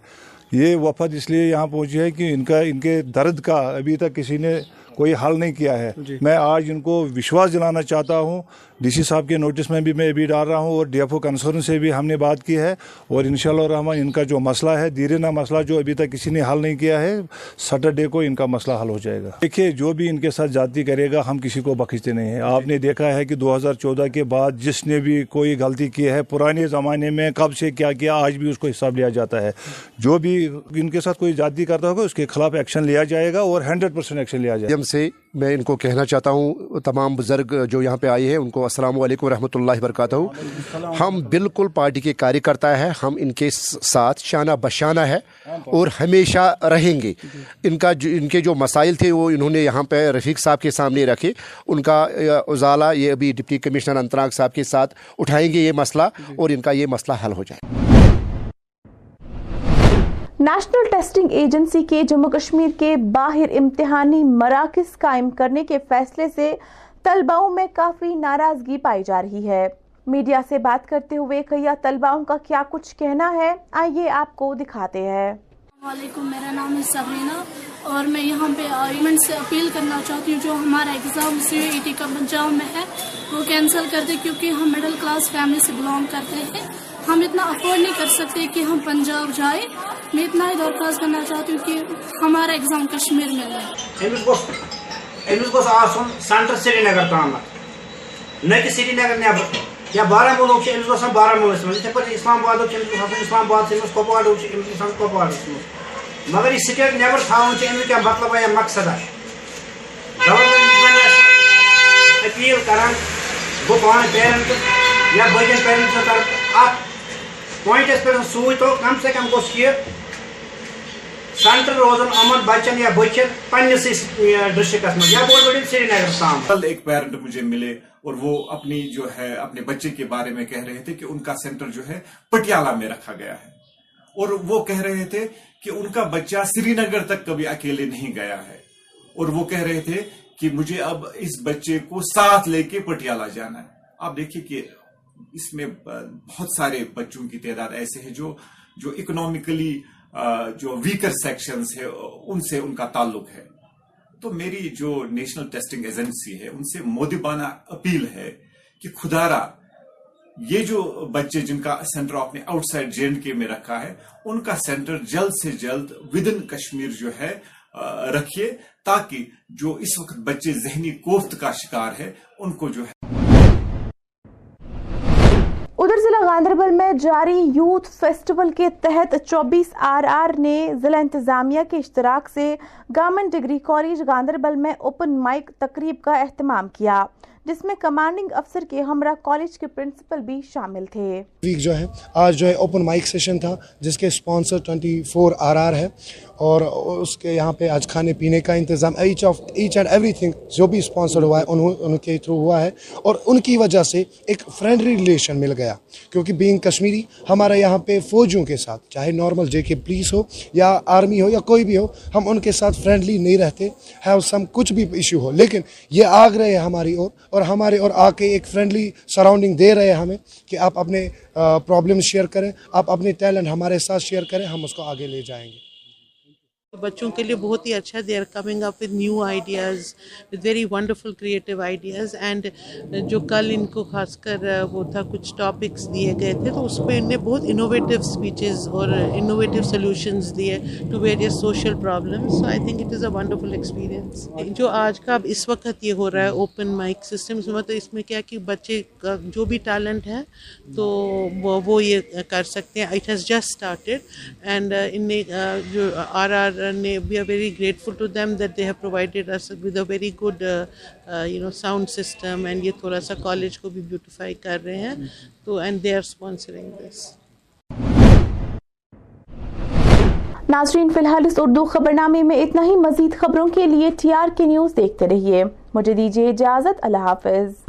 یہ وفد اس لیے یہاں پہنچی ہے کہ ان کا ان کے درد کا ابھی تک کسی نے کوئی حل نہیں کیا ہے جی۔ میں آج ان کو وشواس دلانا چاہتا ہوں ڈی سی صاحب کے نوٹس میں بھی میں ابھی ڈال رہا ہوں اور ڈی ایف او کنسرن سے بھی ہم نے بات کی ہے اور ان شاء اللہ ان کا جو مسئلہ ہے دیرینہ مسئلہ جو ابھی تک کسی نے حل نہیں کیا ہے سٹرڈے کو ان کا مسئلہ حل ہو جائے گا دیکھیے جو بھی ان کے ساتھ جاتی کرے گا ہم کسی کو بخشتے نہیں ہیں آپ نے دیکھا ہے کہ دو ہزار چودہ کے بعد جس نے بھی کوئی غلطی کی ہے پرانے زمانے میں کب سے کیا کیا آج بھی اس کو حساب لیا جاتا ہے جو بھی ان کے ساتھ کوئی جاتی کرتا ہوگا اس کے خلاف ایکشن لیا جائے گا اور ہنڈریڈ پرسینٹ ایکشن لیا جائے
گا میں ان کو کہنا چاہتا ہوں تمام بزرگ جو یہاں پہ آئے ہیں ان کو السلام علیکم رحمۃ اللہ وبرکاتہ ہوں ہم بالکل پارٹی کے کاری کرتا ہے ہم ان کے ساتھ شانہ بشانہ ہے اور ہمیشہ رہیں گے ان کا جو ان کے جو مسائل تھے وہ انہوں نے یہاں پہ رفیق صاحب کے سامنے رکھے ان کا ازالہ یہ ابھی ڈپٹی کمشنر انتراگ صاحب کے ساتھ اٹھائیں گے یہ مسئلہ اور ان کا یہ مسئلہ حل ہو جائے
نیشنل ٹیسٹنگ ایجنسی کے جموں کشمیر کے باہر امتحانی مراکز قائم کرنے کے فیصلے سے طلباؤں میں کافی ناراضگی پائی جا رہی ہے میڈیا سے بات کرتے ہوئے طلباؤں کا کیا کچھ کہنا ہے آئیے آپ کو دکھاتے ہیں
میرا نام ہے سبرینا اور میں یہاں پہ سے اپیل کرنا چاہتی ہوں جو ہمارا سی کا میں ہے وہ کینسل کیونکہ ہم مڈل کلاس فیملی سے بلانگ کرتے ہیں ہم اتنا افورڈ نہیں کر سکتے کہ ہم پنجاب جائیں میں اتنا ہی درخواست کرنا چاہتی ہوں کہ ہمارا ایگزام کشمیر میں لے
سینٹر سری نگر تام نہ کہ سری نگر نیبر یا بارہ مولو امس گا بارہ مولس من اتھے پہ اسلام آباد اسلام آباد کپواڑو کپواڑس مگر یہ سٹیٹ نیبر تاؤن امس کیا مطلب یا مقصد ہے گورنمنٹ اپیل کر بہ پانے پیرنٹ یا باقی پیرنٹس طرف اخ پوائنٹس پہ
سوئی تو کم سے کم گوس یہ سینٹر روزن امن بچن یا بچن پنس ڈسٹرکس میں یا بول بڑی سری نگر تام کل ایک پیرنٹ مجھے ملے اور وہ اپنی جو ہے اپنے بچے کے بارے میں کہہ رہے تھے کہ ان کا سینٹر جو ہے پٹیالہ میں رکھا گیا ہے اور وہ کہہ رہے تھے کہ ان کا بچہ سری نگر تک کبھی اکیلے نہیں گیا ہے اور وہ کہہ رہے تھے کہ مجھے اب اس بچے کو ساتھ لے کے پٹیالہ جانا ہے آپ دیکھیے کہ اس میں بہت سارے بچوں کی تعداد ایسے ہیں جو جو اکنامیکلی جو ویکر سیکشنز ہے ان سے ان کا تعلق ہے تو میری جو نیشنل ٹیسٹنگ ایجنسی ہے ان سے مودی بانا اپیل ہے کہ خدارا یہ جو بچے جن کا سینٹر آپ نے outside J and K میں رکھا ہے ان کا سینٹر جلد سے جلد ود ان کشمیر جو ہے رکھیے تاکہ جو اس وقت بچے ذہنی کوفت کا شکار ہے ان کو جو ہے
ادھر ضلع گاندربل میں جاری یوتھ فیسٹیول کے تحت چوبیس آر آر نے ضلع انتظامیہ کے اشتراک سے گورنمنٹ ڈگری کالج گاندربل میں اوپن مائک تقریب کا اہتمام کیا جس میں کمانڈنگ افسر کے ہمراہ کالج کے پرنسپل بھی شامل
تھے ویک جو ہے آج جو ہے اوپن مائک سیشن تھا جس کے sponsor twenty four R R ہے اور اس کے یہاں پہ آج کھانے پینے کا انتظام H of H and everything جو بھی اسپانسر ہوا ہے انہوں ان کے تھرو ہوا ہے اور ان کی وجہ سے ایک فرینڈلی ریلیشن مل گیا کیونکہ بینگ کشمیری ہمارا یہاں پہ فوجیوں کے ساتھ چاہے نارمل جے کے پولیس ہو یا آرمی ہو یا کوئی بھی ہو ہم ان کے ساتھ فرینڈلی نہیں رہتے ہیو سم کچھ بھی ایشو ہو لیکن یہ آگ رہے ہماری اور اور ہمارے اور آ کے ایک فرینڈلی سراؤنڈنگ دے رہے ہیں ہمیں کہ آپ اپنے پرابلم شیئر کریں آپ اپنی ٹیلنٹ ہمارے ساتھ شیئر کریں ہم اس کو آگے لے جائیں گے
بچوں کے لیے بہت ہی اچھا they are coming up with new ideas with very wonderful creative ideas and جو کل ان کو خاص کر وہ تھا کچھ ٹاپکس دیے گئے تھے تو اس پہ ان نے بہت انوویٹیو اسپیچز اور انوویٹیو سلیوشنز دیے to various social problems so I think it is a wonderful experience جو آج کا اب اس وقت یہ ہو رہا ہے اوپن مائک سسٹم مطلب اس میں کیا کہ بچے کا جو بھی ٹیلنٹ ہے تو وہ یہ کر سکتے ہیں it has just started and ان نے جو آر آر ناظرین
فی الحال اس اردو خبر نامے میں اتنا ہی مزید خبروں کے لیے ٹی آر کے نیوز دیکھتے رہیے مجھے دیجیے اجازت اللہ حافظ